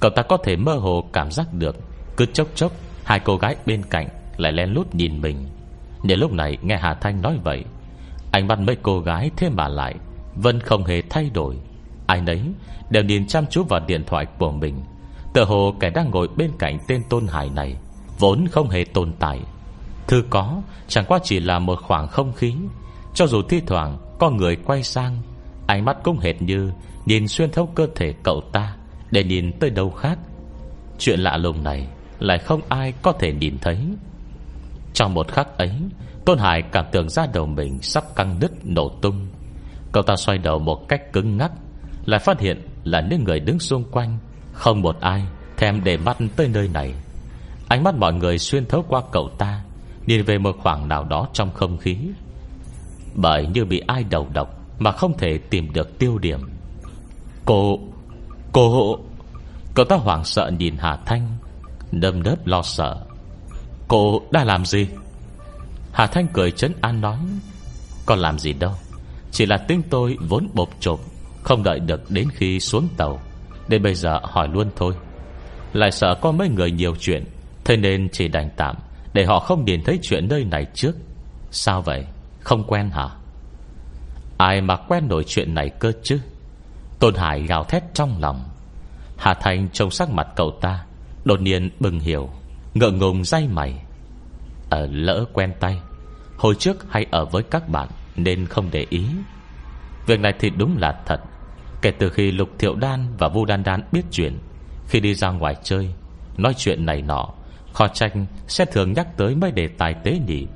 Cậu ta có thể mơ hồ cảm giác được, Cứ chốc chốc Hai cô gái bên cạnh lại len lút nhìn mình. Nhưng lúc này nghe Hà Thanh nói vậy, Ánh mắt mấy cô gái thêm mà lại Vẫn không hề thay đổi. Ai nấy đều nhìn chăm chú vào điện thoại của mình. Tờ hồ kẻ đang ngồi bên cạnh tên Tôn Hải này Vốn không hề tồn tại. Thư có, chẳng qua chỉ là một khoảng không khí. Cho dù thi thoảng Có người quay sang, Ánh mắt cũng hệt như Nhìn xuyên thấu cơ thể cậu ta Để nhìn tới đâu khác. Chuyện lạ lùng này lại không ai có thể nhìn thấy. Trong một khắc ấy, Tôn Hải cảm tưởng ra đầu mình Sắp căng đứt nổ tung. Cậu ta xoay đầu một cách cứng ngắc, Lại phát hiện là những người đứng xung quanh, Không một ai thèm để mắt tới nơi này. Ánh mắt mọi người xuyên thấu qua cậu ta, Nhìn về một khoảng nào đó trong không khí. Bởi như bị ai đầu độc Mà không thể tìm được tiêu điểm. Cô Cô, Cậu ta hoảng sợ nhìn Hà Thanh Đâm đớp lo sợ. Cô đã làm gì? Hà Thanh cười chấn an nói Còn làm gì đâu, Chỉ là tính tôi vốn bộp chộp, Không đợi được đến khi xuống tàu đến bây giờ hỏi luôn thôi. Lại sợ có mấy người nhiều chuyện, Thế nên chỉ đành tạm Để họ không nhìn thấy chuyện nơi này trước. Sao vậy? Không quen hả? Ai mà quen nổi chuyện này cơ chứ? Tôn Hải gào thét trong lòng. Hà Thành trông sắc mặt cậu ta Đột nhiên bừng hiểu Ngợ ngùng day mày. Ở lỡ quen tay, Hồi trước hay ở với các bạn Nên không để ý. Việc này thì đúng là thật. Kể từ khi Lục Thiệu Đan và Vu Đan Đan biết chuyện, Khi đi ra ngoài chơi, Nói chuyện này nọ Khó tranh sẽ thường nhắc tới mấy đề tài tế nhị.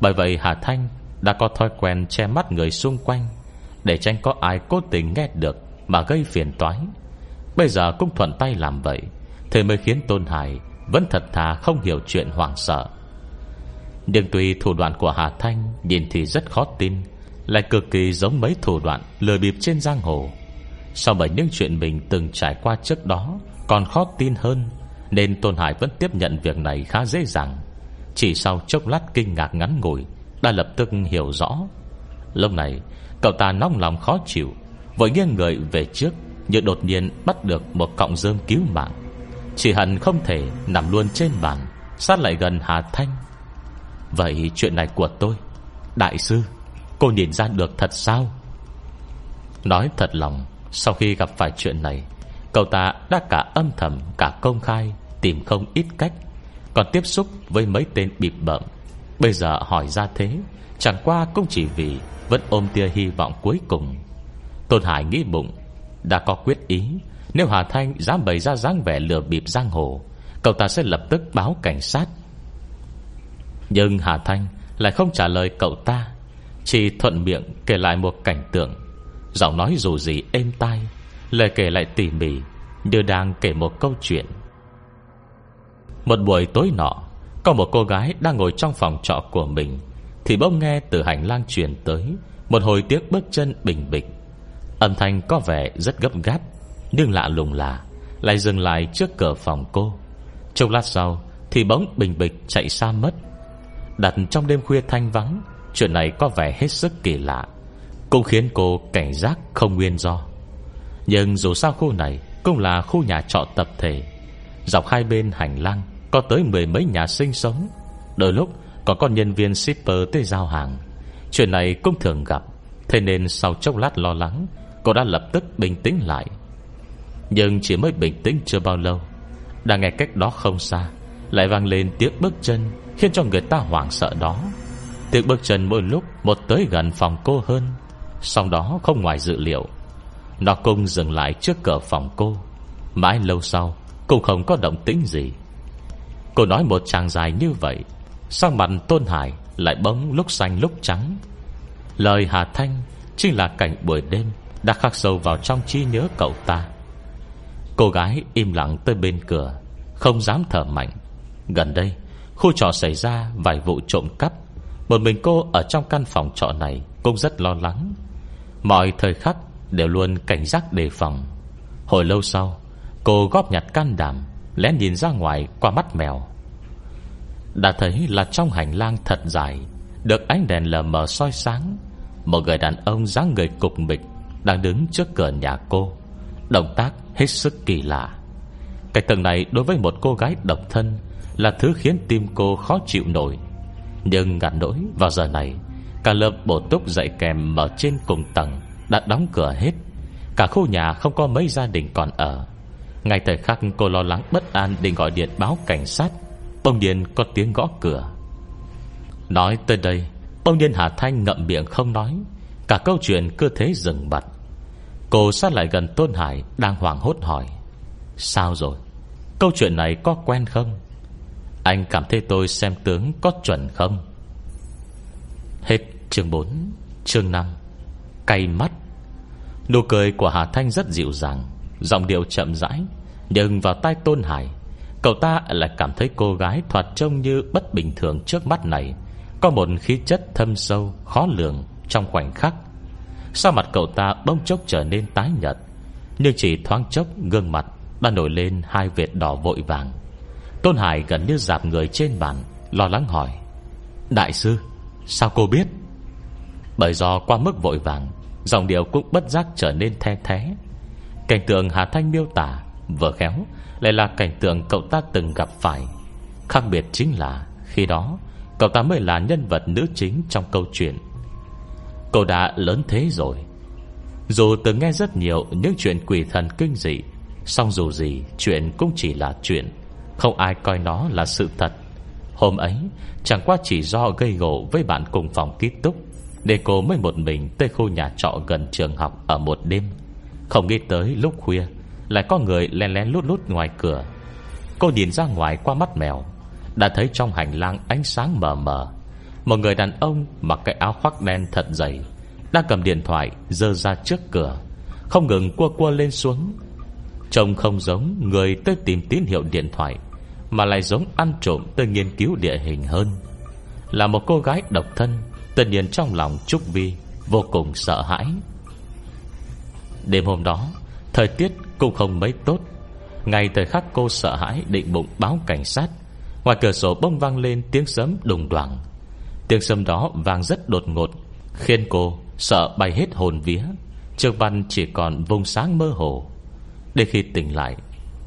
Bởi vậy Hà Thanh Đã có thói quen che mắt người xung quanh, Để tranh có ai cố tình nghe được Mà gây phiền toái. Bây giờ cũng thuận tay làm vậy Thế mới khiến Tôn Hải Vẫn thật thà không hiểu chuyện hoảng sợ. Nhưng tuy thủ đoạn của Hà Thanh Nhìn thì rất khó tin, Lại cực kỳ giống mấy thủ đoạn Lừa bịp trên giang hồ. Sau bởi những chuyện mình từng trải qua trước đó Còn khó tin hơn, Nên Tôn Hải vẫn tiếp nhận việc này khá dễ dàng. Chỉ sau chốc lát kinh ngạc ngắn ngủi, Đã lập tức hiểu rõ. Lúc này, cậu ta nóng lòng khó chịu, Vội nghiêng người về trước Như đột nhiên bắt được một cọng rơm cứu mạng. Chỉ hận không thể nằm luôn trên bàn, Sát lại gần Hà Thanh. Vậy chuyện này của tôi, Đại sư, Cô nhìn ra được thật sao? Nói thật lòng, Sau khi gặp phải chuyện này, Cậu ta đã cả âm thầm, Cả công khai Tìm không ít cách, Còn tiếp xúc với mấy tên bịp bợm. Bây giờ hỏi ra thế, Chẳng qua cũng chỉ vì Vẫn ôm tia hy vọng cuối cùng. Tôn Hải nghĩ bụng, Đã có quyết ý nếu Hà Thanh dám bày ra dáng vẻ lừa bịp giang hồ, Cậu ta sẽ lập tức báo cảnh sát. Nhưng Hà Thanh Lại không trả lời cậu ta, Chỉ thuận miệng kể lại một cảnh tượng. Giọng nói dù gì êm tai, Lời kể lại tỉ mỉ, Như đang kể một câu chuyện. Một buổi tối nọ, Có một cô gái đang ngồi trong phòng trọ của mình, Thì bỗng nghe từ hành lang truyền tới Một hồi tiếng bước chân bình bịch. Âm thanh có vẻ rất gấp gáp. Nhưng lạ lùng là Lại dừng lại trước cửa phòng cô. Trong lát sau Thì bóng bình bịch chạy xa mất. Đặt trong đêm khuya thanh vắng, Chuyện này có vẻ hết sức kỳ lạ, Cũng khiến cô cảnh giác không nguyên do. Nhưng dù sao khu này Cũng là khu nhà trọ tập thể, Dọc hai bên hành lang Có tới mười mấy nhà sinh sống. Đôi lúc có con nhân viên shipper tới giao hàng, Chuyện này cũng thường gặp, Thế nên sau chốc lát lo lắng, Cô đã lập tức bình tĩnh lại. Nhưng chỉ mới bình tĩnh chưa bao lâu Đang nghe cách đó không xa, Lại vang lên tiếng bước chân, Khiến cho người ta hoảng sợ đó. Tiếng bước chân mỗi lúc Một tới gần phòng cô hơn Sau đó không ngoài dự liệu. Nó cung dừng lại trước cửa phòng cô. Mãi lâu sau, Cũng không có động tĩnh gì. Cô nói một chàng dài như vậy, Sang mặt Tôn Hải Lại bóng lúc xanh lúc trắng. Lời Hà Thanh Chính là cảnh buổi đêm Đã khắc sâu vào trong trí nhớ cậu ta. Cô gái im lặng tới bên cửa, Không dám thở mạnh. Gần đây, Khu trọ xảy ra vài vụ trộm cắp. Một mình cô ở trong căn phòng trọ này Cũng rất lo lắng. Mọi thời khắc đều luôn cảnh giác đề phòng. Hồi lâu sau, Cô góp nhặt can đảm, Lén nhìn ra ngoài qua mắt mèo. Đã thấy là trong hành lang thật dài, Được ánh đèn lờ mờ soi sáng. Một người đàn ông dáng người cục mịch Đang đứng trước cửa nhà cô. Động tác hết sức kỳ lạ. Cái tầng này đối với một cô gái độc thân Là thứ khiến tim cô khó chịu nổi. Nhưng ngặt nỗi, vào giờ này, Cả lớp bổ túc dạy kèm Ở trên cùng tầng Đã đóng cửa hết. Cả khu nhà không có mấy gia đình còn ở. Ngay thời khắc cô lo lắng bất an Định gọi điện báo cảnh sát Bông điên có tiếng gõ cửa. Nói tới đây Bông điên Hà Thanh ngậm miệng không nói. Cả câu chuyện cơ thế dừng bặt. Cô sát lại gần Tôn Hải, Đang hoảng hốt hỏi, Sao rồi? Câu chuyện này có quen không? Anh cảm thấy tôi xem tướng có chuẩn không? Hết chương 4 Chương 5 Cay mắt. Nụ cười của Hà Thanh rất dịu dàng, Giọng điệu chậm rãi, Nhưng vào tai Tôn Hải, Cậu ta lại cảm thấy cô gái thoạt trông như bất bình thường trước mắt này, Có một khí chất thâm sâu, Khó lường trong khoảnh khắc. Sao mặt cậu ta bông chốc trở nên tái nhật Nhưng chỉ thoáng chốc, Gương mặt đã nổi lên hai vệt đỏ vội vàng. Tôn Hải gần như dạp người trên bàn, Lo lắng hỏi, Đại sư, Sao cô biết? Bởi do qua mức vội vàng Dòng điệu cũng bất giác trở nên the thế Cảnh tượng Hà Thanh miêu tả Vừa khéo Lại là cảnh tượng cậu ta từng gặp phải. Khác biệt chính là Khi đó, Cậu ta mới là nhân vật nữ chính trong câu chuyện. Cô đã lớn thế rồi. Dù từng nghe rất nhiều Những chuyện quỷ thần kinh dị, song dù gì, chuyện cũng chỉ là chuyện. Không ai coi nó là sự thật. Hôm ấy, chẳng qua chỉ do gây gỗ với bạn cùng phòng ký túc, Để cô mới một mình tới khu nhà trọ gần trường học ở một đêm. Không nghĩ tới lúc khuya, Lại có người len lén lút lút ngoài cửa. Cô nhìn ra ngoài qua mắt mèo, Đã thấy trong hành lang ánh sáng mờ mờ. Một người đàn ông mặc cái áo khoác đen thật dày Đang cầm điện thoại dơ ra trước cửa, Không ngừng cua cua lên xuống. Trông không giống người tới tìm tín hiệu điện thoại, Mà lại giống ăn trộm tới nghiên cứu địa hình hơn. Là một cô gái độc thân, Tất nhiên trong lòng Trúc Vi Vô cùng sợ hãi. Đêm hôm đó, Thời tiết cũng không mấy tốt. Ngay thời khắc cô sợ hãi định bụng báo cảnh sát, Ngoài cửa sổ bông vang lên tiếng sấm đùng đoảng Tiếng sấm đó vang rất đột ngột, Khiến cô sợ bay hết hồn vía. Trường văn chỉ còn vùng sáng mơ hồ. Để khi tỉnh lại,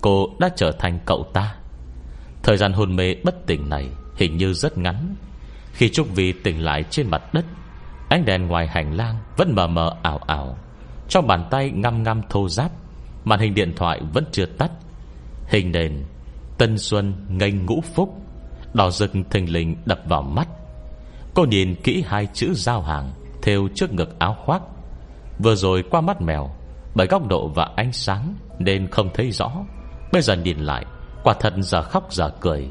Cô đã trở thành cậu ta. Thời gian hôn mê bất tỉnh này Hình như rất ngắn. Khi Trúc Vi tỉnh lại trên mặt đất, Ánh đèn ngoài hành lang Vẫn mờ mờ ảo ảo. Trong bàn tay ngăm ngăm thô giáp Màn hình điện thoại vẫn chưa tắt. Hình nền, Tân Xuân ngây ngũ phúc, Đỏ rực thình lình đập vào mắt. Cô nhìn kỹ hai chữ giao hàng Theo trước ngực áo khoác. Vừa rồi qua mắt mèo, Bởi góc độ và ánh sáng Nên không thấy rõ. Bây giờ nhìn lại, Quả thật giờ khóc giờ cười.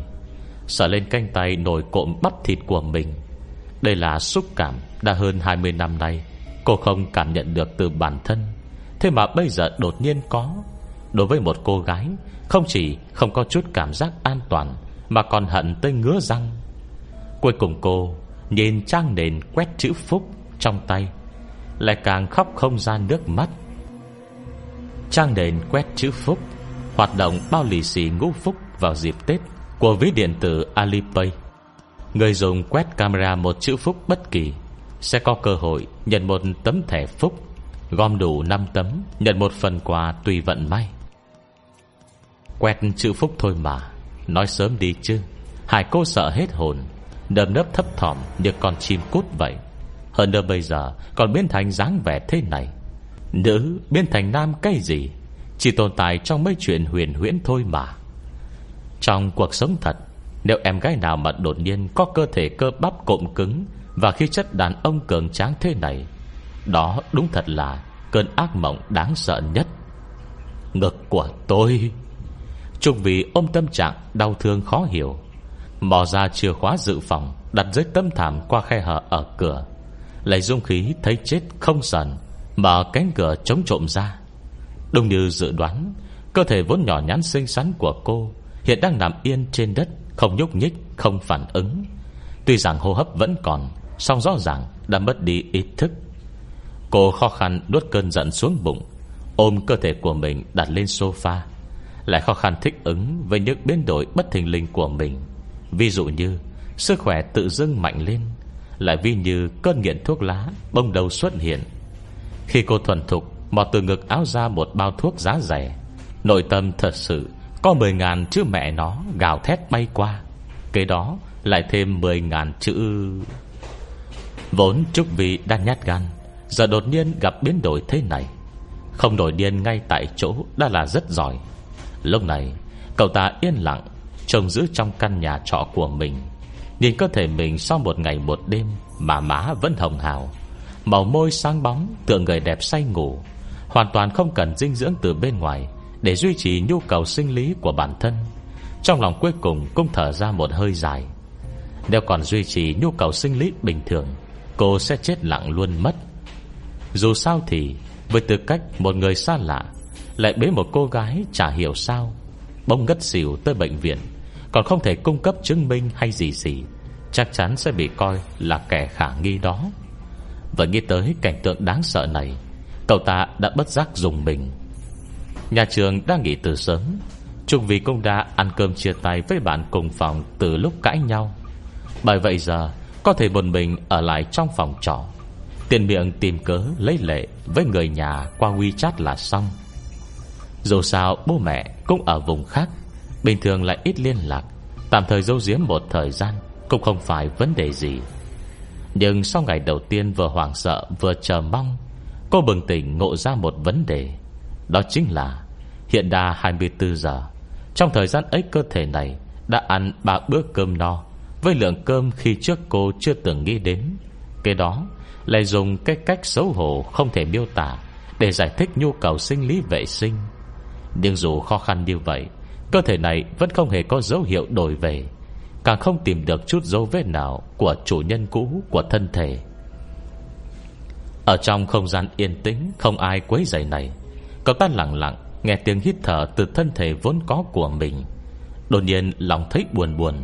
Sợ lên canh tay nổi cộm bắp thịt của mình. Đây là xúc cảm Đã hơn 20 năm nay. Cô không cảm nhận được từ bản thân. Thế mà bây giờ đột nhiên có. Đối với một cô gái, Không chỉ không có chút cảm giác an toàn, Mà còn hận tới ngứa răng. Cuối cùng cô Nhìn trang nền quét chữ phúc Trong tay, Lại càng khóc không ra nước mắt. Trang nền quét chữ phúc Hoạt động bao lì xì ngũ phúc Vào dịp Tết Của ví điện tử Alipay. Người dùng quét camera một chữ phúc bất kỳ Sẽ có cơ hội nhận một tấm thẻ phúc, Gom đủ 5 tấm, Nhận một phần quà tùy vận may. Quét chữ phúc thôi mà, Nói sớm đi chứ. Hải cô sợ hết hồn. Đầm nớp thấp thỏm như con chim cút vậy. Hơn nữa bây giờ Còn biến thành dáng vẻ thế này. Nữ biến thành nam cái gì? Chỉ tồn tại trong mấy chuyện huyền huyễn thôi mà. Trong cuộc sống thật, Nếu em gái nào mà đột nhiên Có cơ thể cơ bắp cộm cứng Và khí chất đàn ông cường tráng thế này, Đó đúng thật là Cơn ác mộng đáng sợ nhất. Ngực của tôi. Trung vì ôm tâm trạng Đau thương khó hiểu. Mò ra chìa khóa dự phòng Đặt dưới tấm thảm qua khe hở ở cửa. Lấy dung khí thấy chết không sần Mở cánh cửa chống trộm ra. Đúng như dự đoán Cơ thể vốn nhỏ nhắn xinh xắn của cô Hiện đang nằm yên trên đất Không nhúc nhích, không phản ứng. Tuy rằng hô hấp vẫn còn song rõ ràng đã mất đi ý thức. Cô khó khăn đốt cơn giận xuống bụng Ôm cơ thể của mình đặt lên sofa. Lại khó khăn thích ứng Với những biến đổi bất thình linh của mình. Ví dụ như, Sức khỏe tự dưng mạnh lên, Lại vì như cơn nghiện thuốc lá Bông đầu xuất hiện. Khi cô thuần thục, Mò từ ngực áo ra một bao thuốc giá rẻ. Nội tâm thật sự Có 10 ngàn chữ mẹ nó Gào thét bay qua. Kế đó, lại thêm 10 ngàn chữ Vốn Trúc Vị đang nhát gan, Giờ đột nhiên gặp biến đổi thế này. Không đổi điên ngay tại chỗ Đã là rất giỏi. Lúc này, cậu ta yên lặng Trông giữ trong căn nhà trọ của mình. Nhìn cơ thể mình sau một ngày một đêm Mà má vẫn hồng hào. Màu môi sáng bóng, Tựa người đẹp say ngủ. Hoàn toàn không cần dinh dưỡng từ bên ngoài Để duy trì nhu cầu sinh lý của bản thân. Trong lòng cuối cùng cũng thở ra một hơi dài. Nếu còn duy trì nhu cầu sinh lý bình thường, Cô sẽ chết lặng luôn mất. Dù sao thì, Với tư cách một người xa lạ, Lại bế một cô gái chả hiểu sao Bông ngất xỉu tới bệnh viện. Còn không thể cung cấp chứng minh hay gì gì, Chắc chắn sẽ bị coi là kẻ khả nghi đó. Và nghĩ tới cảnh tượng đáng sợ này, Cậu ta đã bất giác dùng mình. Nhà trường đang nghỉ từ sớm, Trung vì cũng đã ăn cơm chia tay với bạn cùng phòng từ lúc cãi nhau. Bởi vậy giờ, Có thể một mình ở lại trong phòng trọ, Tiền miệng tìm cớ lấy lệ Với người nhà qua WeChat là xong. Dù sao, bố mẹ cũng ở vùng khác. Bình thường lại ít liên lạc. Tạm thời giấu giếm một thời gian, Cũng không phải vấn đề gì. Nhưng sau ngày đầu tiên vừa hoảng sợ, Vừa chờ mong, Cô bừng tỉnh ngộ ra một vấn đề. Đó chính là, Hiện đa 24 giờ. Trong thời gian ấy cơ thể này Đã ăn ba bữa cơm no, Với lượng cơm khi trước cô chưa từng nghĩ đến. Cái đó, lại dùng cái cách xấu hổ Không thể miêu tả Để giải thích nhu cầu sinh lý vệ sinh. Nhưng dù khó khăn như vậy Cơ thể này vẫn không hề có dấu hiệu đổi về Càng không tìm được chút dấu vết nào Của chủ nhân cũ của thân thể. Ở trong không gian yên tĩnh, Không ai quấy rầy này, Cậu ta lặng lặng Nghe tiếng hít thở từ thân thể vốn có của mình. Đột nhiên lòng thấy buồn buồn,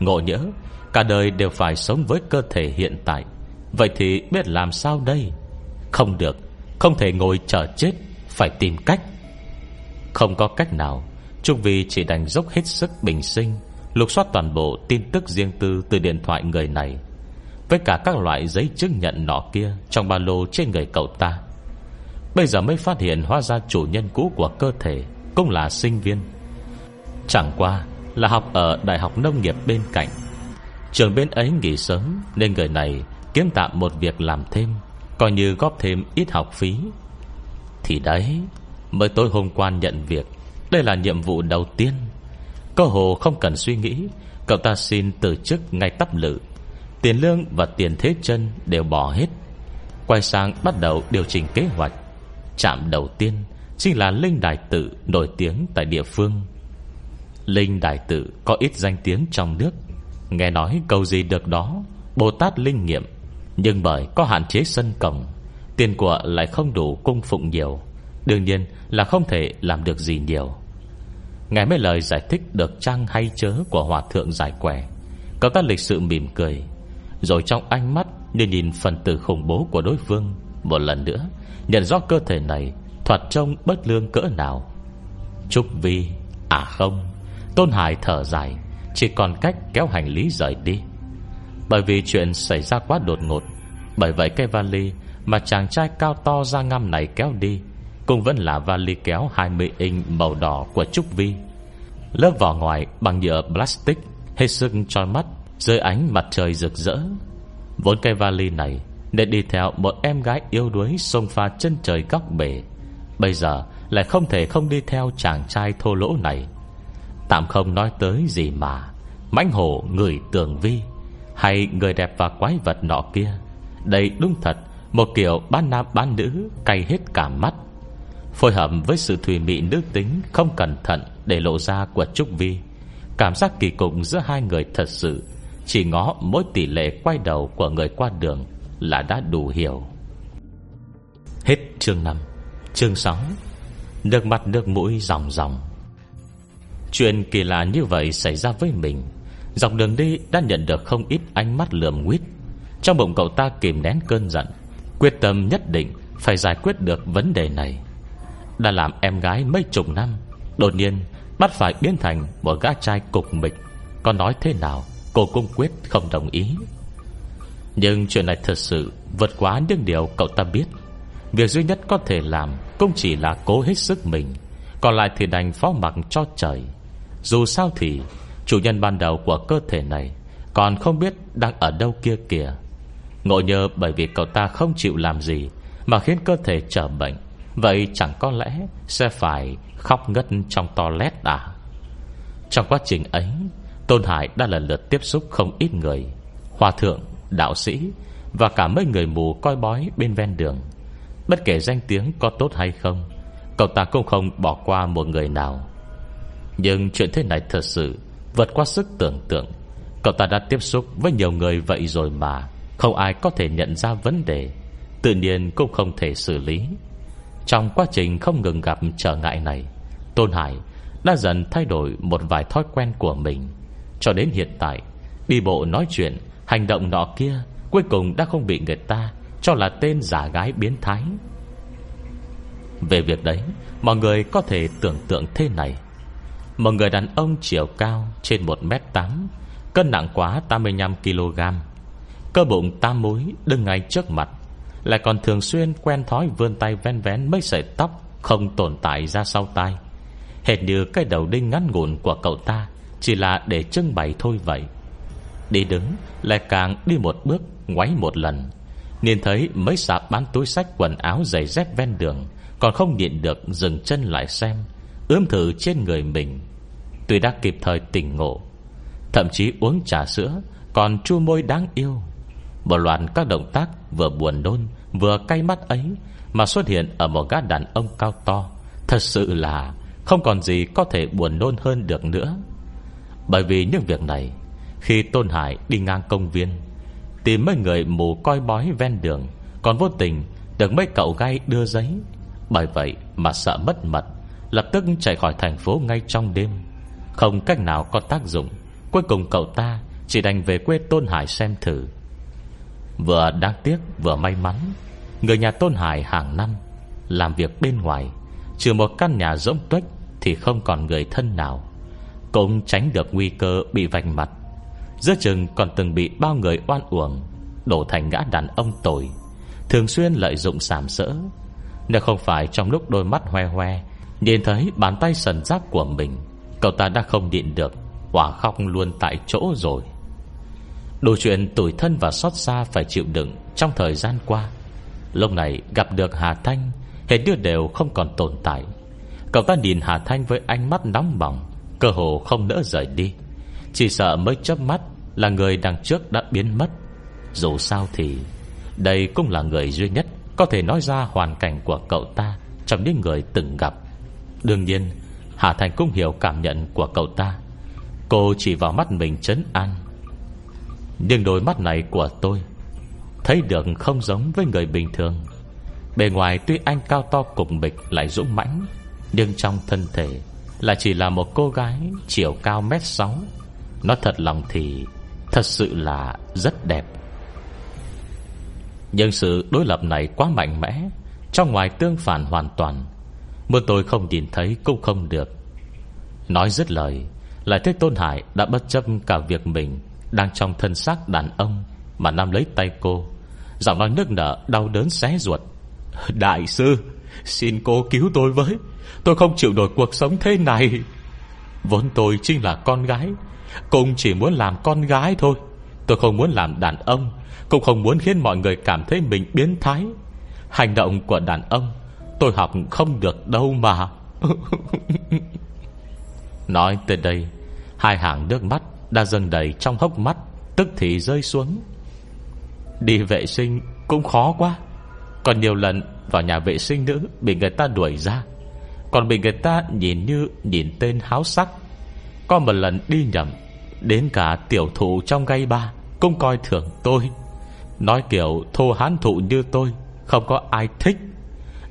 Ngộ nhỡ, Cả đời đều phải sống với cơ thể hiện tại. Vậy thì biết làm sao đây? Không được, Không thể ngồi chờ chết, Phải tìm cách. Không có cách nào. Trung vì chỉ đành dốc hết sức bình sinh, Lục soát toàn bộ tin tức riêng tư Từ điện thoại người này, Với cả các loại giấy chứng nhận nọ kia Trong ba lô trên người cậu ta. Bây giờ mới phát hiện Hóa ra chủ nhân cũ của cơ thể Cũng là sinh viên. Chẳng qua là học ở Đại học Nông nghiệp bên cạnh. Trường bên ấy nghỉ sớm Nên người này kiếm tạm một việc làm thêm, Coi như góp thêm ít học phí. Thì đấy, Mới tối hôm qua nhận việc. Đây là nhiệm vụ đầu tiên. Cơ hồ không cần suy nghĩ, Cậu ta xin từ chức ngay tắp lự. Tiền lương và tiền thế chân đều bỏ hết. Quay sang bắt đầu điều chỉnh kế hoạch. Trạm đầu tiên Chính là Linh Đại Tự nổi tiếng tại địa phương. Linh Đại Tự có ít danh tiếng trong nước. Nghe nói câu gì được đó, Bồ Tát linh nghiệm. Nhưng bởi có hạn chế sân cổng, Tiền của lại không đủ cung phụng nhiều. Đương nhiên là không thể làm được gì nhiều. Nghe mấy lời giải thích được trang hay chớ Của hòa thượng giải quẻ Cậu ta lịch sự mỉm cười, Rồi trong ánh mắt như nhìn phần tử khủng bố của đối phương, Một lần nữa, Nhận rõ cơ thể này Thoạt trông bất lương cỡ nào. Trúc Vi À không, Tôn Hải thở dài, Chỉ còn cách kéo hành lý rời đi. Bởi vì chuyện xảy ra quá đột ngột, Bởi vậy cái vali Mà chàng trai cao to ra ngăm này kéo đi cũng vẫn là vali kéo 20 inch màu đỏ của Trúc Vi. Lớp vỏ ngoài bằng nhựa plastic, Hết sức cho mắt, Dưới ánh mặt trời rực rỡ. Vốn cây vali này Để đi theo một em gái yêu đuối Xông pha chân trời góc bể, Bây giờ lại không thể không đi theo chàng trai thô lỗ này. Tạm không nói tới gì mà, mãnh hổ người tường vi, Hay người đẹp và quái vật nọ kia. Đây đúng thật, Một kiểu bán nam bán nữ Cay hết cả mắt. Phối hợp với sự thùy mị nữ tính Không cẩn thận để lộ ra của Trúc Vi. Cảm giác kỳ cục giữa hai người thật sự, Chỉ ngó mỗi tỷ lệ quay đầu Của người qua đường Là đã đủ hiểu. Hết chương 5 Chương 6 Nước mặt nước mũi ròng ròng. Chuyện kỳ lạ như vậy xảy ra với mình. Dọc đường đi đã nhận được không ít ánh mắt lườm nguyết. Trong bụng cậu ta kìm nén cơn giận, Quyết tâm nhất định Phải giải quyết được vấn đề này. Đã làm em gái mấy chục năm. Đột nhiên bắt phải biến thành Một gã trai cục mịch. Có nói thế nào, Cô cũng quyết không đồng ý. Nhưng chuyện này thật sự Vượt quá những điều cậu ta biết. Việc duy nhất có thể làm Cũng chỉ là cố hết sức mình, Còn lại thì đành phó mặc cho trời. Dù sao thì, Chủ nhân ban đầu của cơ thể này Còn không biết đang ở đâu kia kìa. Ngộ nhờ bởi vì cậu ta không chịu làm gì Mà khiến cơ thể trở bệnh. Vậy chẳng có lẽ Sẽ phải khóc ngất trong toilet à? Trong quá trình ấy Tôn Hải đã lần lượt tiếp xúc không ít người Hòa thượng, đạo sĩ Và cả mấy người mù coi bói bên ven đường. Bất kể danh tiếng có tốt hay không Cậu ta cũng không bỏ qua một người nào. Nhưng chuyện thế này thật sự Vượt qua sức tưởng tượng. Cậu ta đã tiếp xúc với nhiều người vậy rồi mà Không ai có thể nhận ra vấn đề Tự nhiên cũng không thể xử lý. Trong quá trình không ngừng gặp trở ngại này, Tôn Hải đã dần thay đổi một vài thói quen của mình. Cho đến hiện tại, Đi bộ nói chuyện, Hành động nọ kia Cuối cùng đã không bị người ta Cho là tên giả gái biến thái. Về việc đấy, Mọi người có thể tưởng tượng thế này. Một người đàn ông chiều cao Trên 1m8 Cân nặng quá 85kg Cơ bụng tam mối đứng ngay trước mặt. Lại còn thường xuyên quen thói vươn tay ven vén mấy sợi tóc Không tồn tại ra sau tai. Hệt như cái đầu đinh ngắn ngủn của cậu ta, Chỉ là để trưng bày thôi vậy. Đi đứng, Lại càng đi một bước, Ngoáy một lần. Nhìn thấy mấy sạp bán túi sách, quần áo giày dép ven đường, Còn không nhịn được dừng chân lại xem Ướm thử trên người mình. Tuy đã kịp thời tỉnh ngộ, Thậm chí uống trà sữa, Còn chu môi đáng yêu. Một loạt các động tác vừa buồn nôn, Vừa cay mắt ấy Mà xuất hiện ở một gã đàn ông cao to. Thật sự là Không còn gì có thể buồn nôn hơn được nữa. Bởi vì những việc này, Khi Tôn Hải đi ngang công viên Tìm mấy người mù coi bói ven đường, Còn vô tình Được mấy cậu gai đưa giấy. Bởi vậy mà sợ mất mật Lập tức chạy khỏi thành phố ngay trong đêm. Không cách nào có tác dụng, Cuối cùng cậu ta Chỉ đành về quê Tôn Hải xem thử. Vừa đáng tiếc vừa may mắn. Người nhà Tôn Hải hàng năm Làm việc bên ngoài, Trừ một căn nhà rỗng tuếch Thì không còn người thân nào. Cũng tránh được nguy cơ bị vạch mặt. Giữa chừng còn từng bị bao người oan uổng, Đổ thành gã đàn ông tồi, Thường xuyên lợi dụng sàm sỡ. Nếu không phải trong lúc đôi mắt hoe hoe, Nhìn thấy bàn tay sần giáp của mình, Cậu ta đã không điện được, Quả khóc luôn tại chỗ rồi. Đủ chuyện tủi thân và xót xa Phải chịu đựng trong thời gian qua. Lúc này gặp được Hà Thanh hết đưa đều không còn tồn tại. Cậu ta nhìn Hà Thanh với ánh mắt nóng bỏng, Cơ hồ không nỡ rời đi. Chỉ sợ mới chớp mắt Là người đằng trước đã biến mất. Dù sao thì, Đây cũng là người duy nhất Có thể nói ra hoàn cảnh của cậu ta Trong những người từng gặp. Đương nhiên, Hà Thành cũng hiểu cảm nhận của cậu ta. Cô chỉ vào mắt mình chấn an. Nhưng đôi mắt này của tôi Thấy được không giống với người bình thường. Bề ngoài tuy anh cao to cùng bịch Lại dũng mãnh, Nhưng trong thân thể Là chỉ là một cô gái Chiều cao mét sáu. Nó thật lòng thì Thật sự là rất đẹp. Nhưng sự đối lập này quá mạnh mẽ, Trong ngoài tương phản hoàn toàn Muốn tôi không nhìn thấy cũng không được. Nói dứt lời Lại thấy Tôn Hải đã bất chấp cả việc mình đang trong thân xác đàn ông Mà nam lấy tay cô. Giọng nói nước nở đau đớn xé ruột. Đại sư, Xin cô cứu tôi với. Tôi không chịu nổi cuộc sống thế này. Vốn tôi chính là con gái, Cũng chỉ muốn làm con gái thôi. Tôi không muốn làm đàn ông, Cũng không muốn khiến mọi người cảm thấy mình biến thái. Hành động của đàn ông, Tôi học không được đâu mà. Nói tới đây, Hai hàng nước mắt đã dâng đầy trong hốc mắt, Tức thì rơi xuống. Đi vệ sinh cũng khó quá. Còn nhiều lần vào nhà vệ sinh nữ Bị người ta đuổi ra. Còn bị người ta nhìn như nhìn tên háo sắc. Có một lần đi nhầm, Đến cả tiểu thụ trong gây ba Cũng coi thường tôi. Nói kiểu thô hán thụ như tôi, Không có ai thích.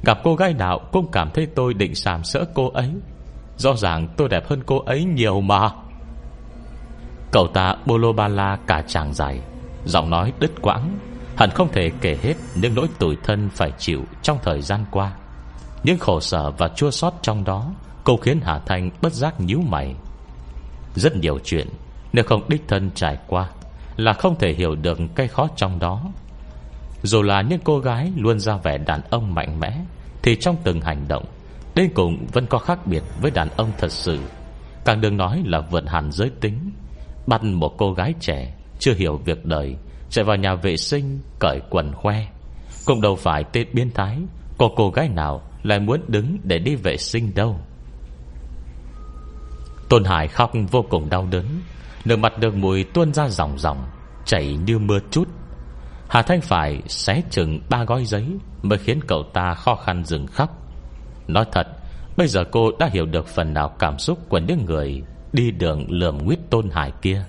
Gặp cô gái nào cũng cảm thấy tôi định sàm sỡ cô ấy. Rõ ràng tôi đẹp hơn cô ấy nhiều mà. Cậu ta bolo ba la cả chàng dài. Giọng nói đứt quãng, Hẳn không thể kể hết những nỗi tủi thân phải chịu trong thời gian qua. Những khổ sở và chua sót trong đó Cũng khiến Hà Thanh bất giác nhíu mày. Rất nhiều chuyện, Nếu không đích thân trải qua, Là không thể hiểu được cái khó trong đó. Dù là những cô gái Luôn ra vẻ đàn ông mạnh mẽ, Thì trong từng hành động, Đến cùng vẫn có khác biệt với đàn ông thật sự. Càng đừng nói là vượt hẳn giới tính. Bắt một cô gái trẻ Chưa hiểu việc đời, Chạy vào nhà vệ sinh, Cởi quần khoe. Cũng đâu phải tên biến thái, Có cô gái nào lại muốn đứng để đi vệ sinh đâu. Tôn Hải khóc vô cùng đau đớn, Nước mặt được mùi tuôn ra dòng dòng, Chảy như mưa chút. Hà Thanh phải xé chừng ba gói giấy Mới khiến cậu ta khó khăn dừng khóc. Nói thật, Bây giờ cô đã hiểu được phần nào cảm xúc Của những người đi đường lườm nguyết tôn hải kia.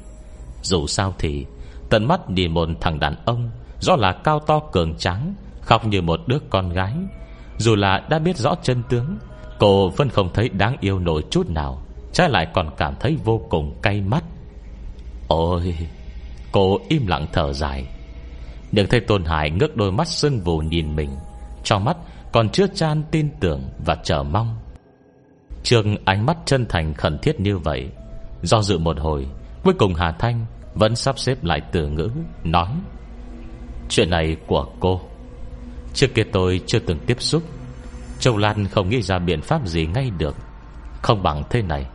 Dù sao thì, Tận mắt nhìn một thằng đàn ông, Do là cao to cường trắng Khóc như một đứa con gái. Dù là đã biết rõ chân tướng, Cô vẫn không thấy đáng yêu nổi chút nào, Trái lại còn cảm thấy vô cùng cay mắt. Ôi, Cô im lặng thở dài. Nhưng thấy Tôn Hải ngước đôi mắt sưng vù nhìn mình, Trong mắt còn chưa chan tin tưởng và chờ mong. Trường ánh mắt chân thành khẩn thiết như vậy. Do dự một hồi, Cuối cùng Hà Thanh Vẫn sắp xếp lại từ ngữ, Nói, Chuyện này của cô. Trước kia tôi chưa từng tiếp xúc. Châu Lan không nghĩ ra biện pháp gì ngay được. Không bằng thế này,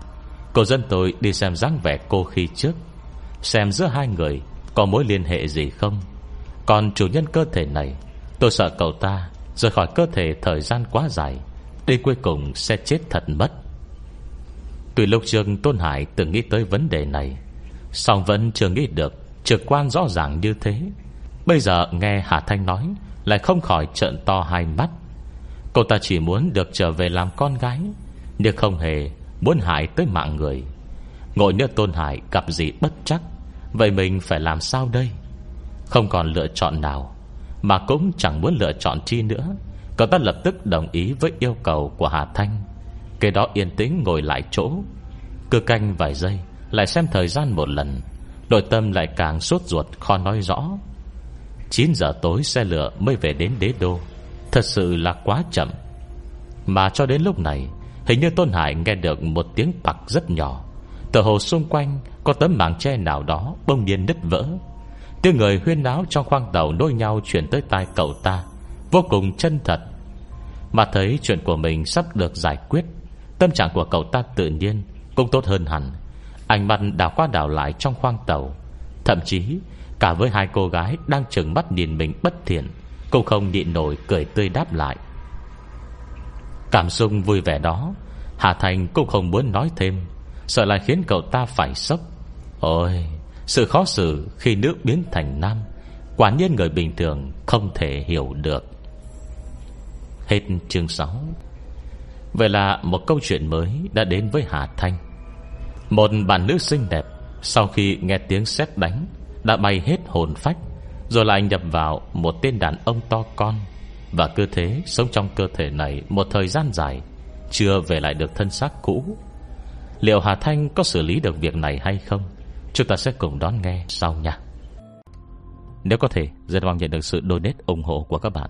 Cô dân tôi đi xem dáng vẻ cô khi trước. Xem giữa hai người Có mối liên hệ gì không. Còn chủ nhân cơ thể này, Tôi sợ cậu ta Rời khỏi cơ thể thời gian quá dài. Đến cuối cùng sẽ chết thật mất. Tuy lúc trường Tôn Hải từng nghĩ tới vấn đề này, song vẫn chưa nghĩ được Trực quan rõ ràng như thế. Bây giờ nghe Hà Thanh nói, Lại không khỏi trợn to hai mắt. Cô ta chỉ muốn được trở về làm con gái, Nhưng không hề Muốn hại tới mạng người. Ngồi nhớ Tôn Hải gặp gì bất chắc, Vậy mình phải làm sao đây? Không còn lựa chọn nào, Mà cũng chẳng muốn lựa chọn chi nữa. Cậu ta lập tức đồng ý với yêu cầu của Hà Thanh. Kế đó yên tĩnh ngồi lại chỗ. Cứ canh vài giây, Lại xem thời gian một lần. Nội tâm lại càng sốt ruột, khó nói rõ. 9 giờ tối xe lửa mới về đến đế đô. Thật sự là quá chậm. Mà cho đến lúc này, Hình như Tôn Hải nghe được một tiếng bạc rất nhỏ. Tờ hồ xung quanh Có tấm màng tre nào đó bông nhiên nứt vỡ. Tiếng người huyên náo trong khoang tàu Nối nhau chuyển tới tai cậu ta, Vô cùng chân thật. Mà thấy chuyện của mình sắp được giải quyết, Tâm trạng của cậu ta tự nhiên Cũng tốt hơn hẳn. Ánh mắt đảo qua đảo lại trong khoang tàu. Thậm chí, Cả với hai cô gái đang chừng mắt nhìn mình bất thiện, Cũng không nhịn nổi cười tươi đáp lại. Cảm xúc vui vẻ đó, Hà Thành cũng không muốn nói thêm, Sợ lại khiến cậu ta phải sốc. Ôi, Sự khó xử khi nước biến thành nam, Quả nhiên người bình thường Không thể hiểu được. Hết chương 6 Vậy là một câu chuyện mới Đã đến với Hà Thanh. Một bạn nữ xinh đẹp, Sau khi nghe tiếng sét đánh, Đã bay hết hồn phách, Rồi lại nhập vào một tên đàn ông to con. Và cơ thế, sống trong cơ thể này Một thời gian dài, Chưa về lại được thân xác cũ. Liệu Hà Thanh có xử lý được việc này hay không? Chúng ta sẽ cùng đón nghe sau nha. Nếu có thể, Rất mong nhận được sự donate ủng hộ của các bạn.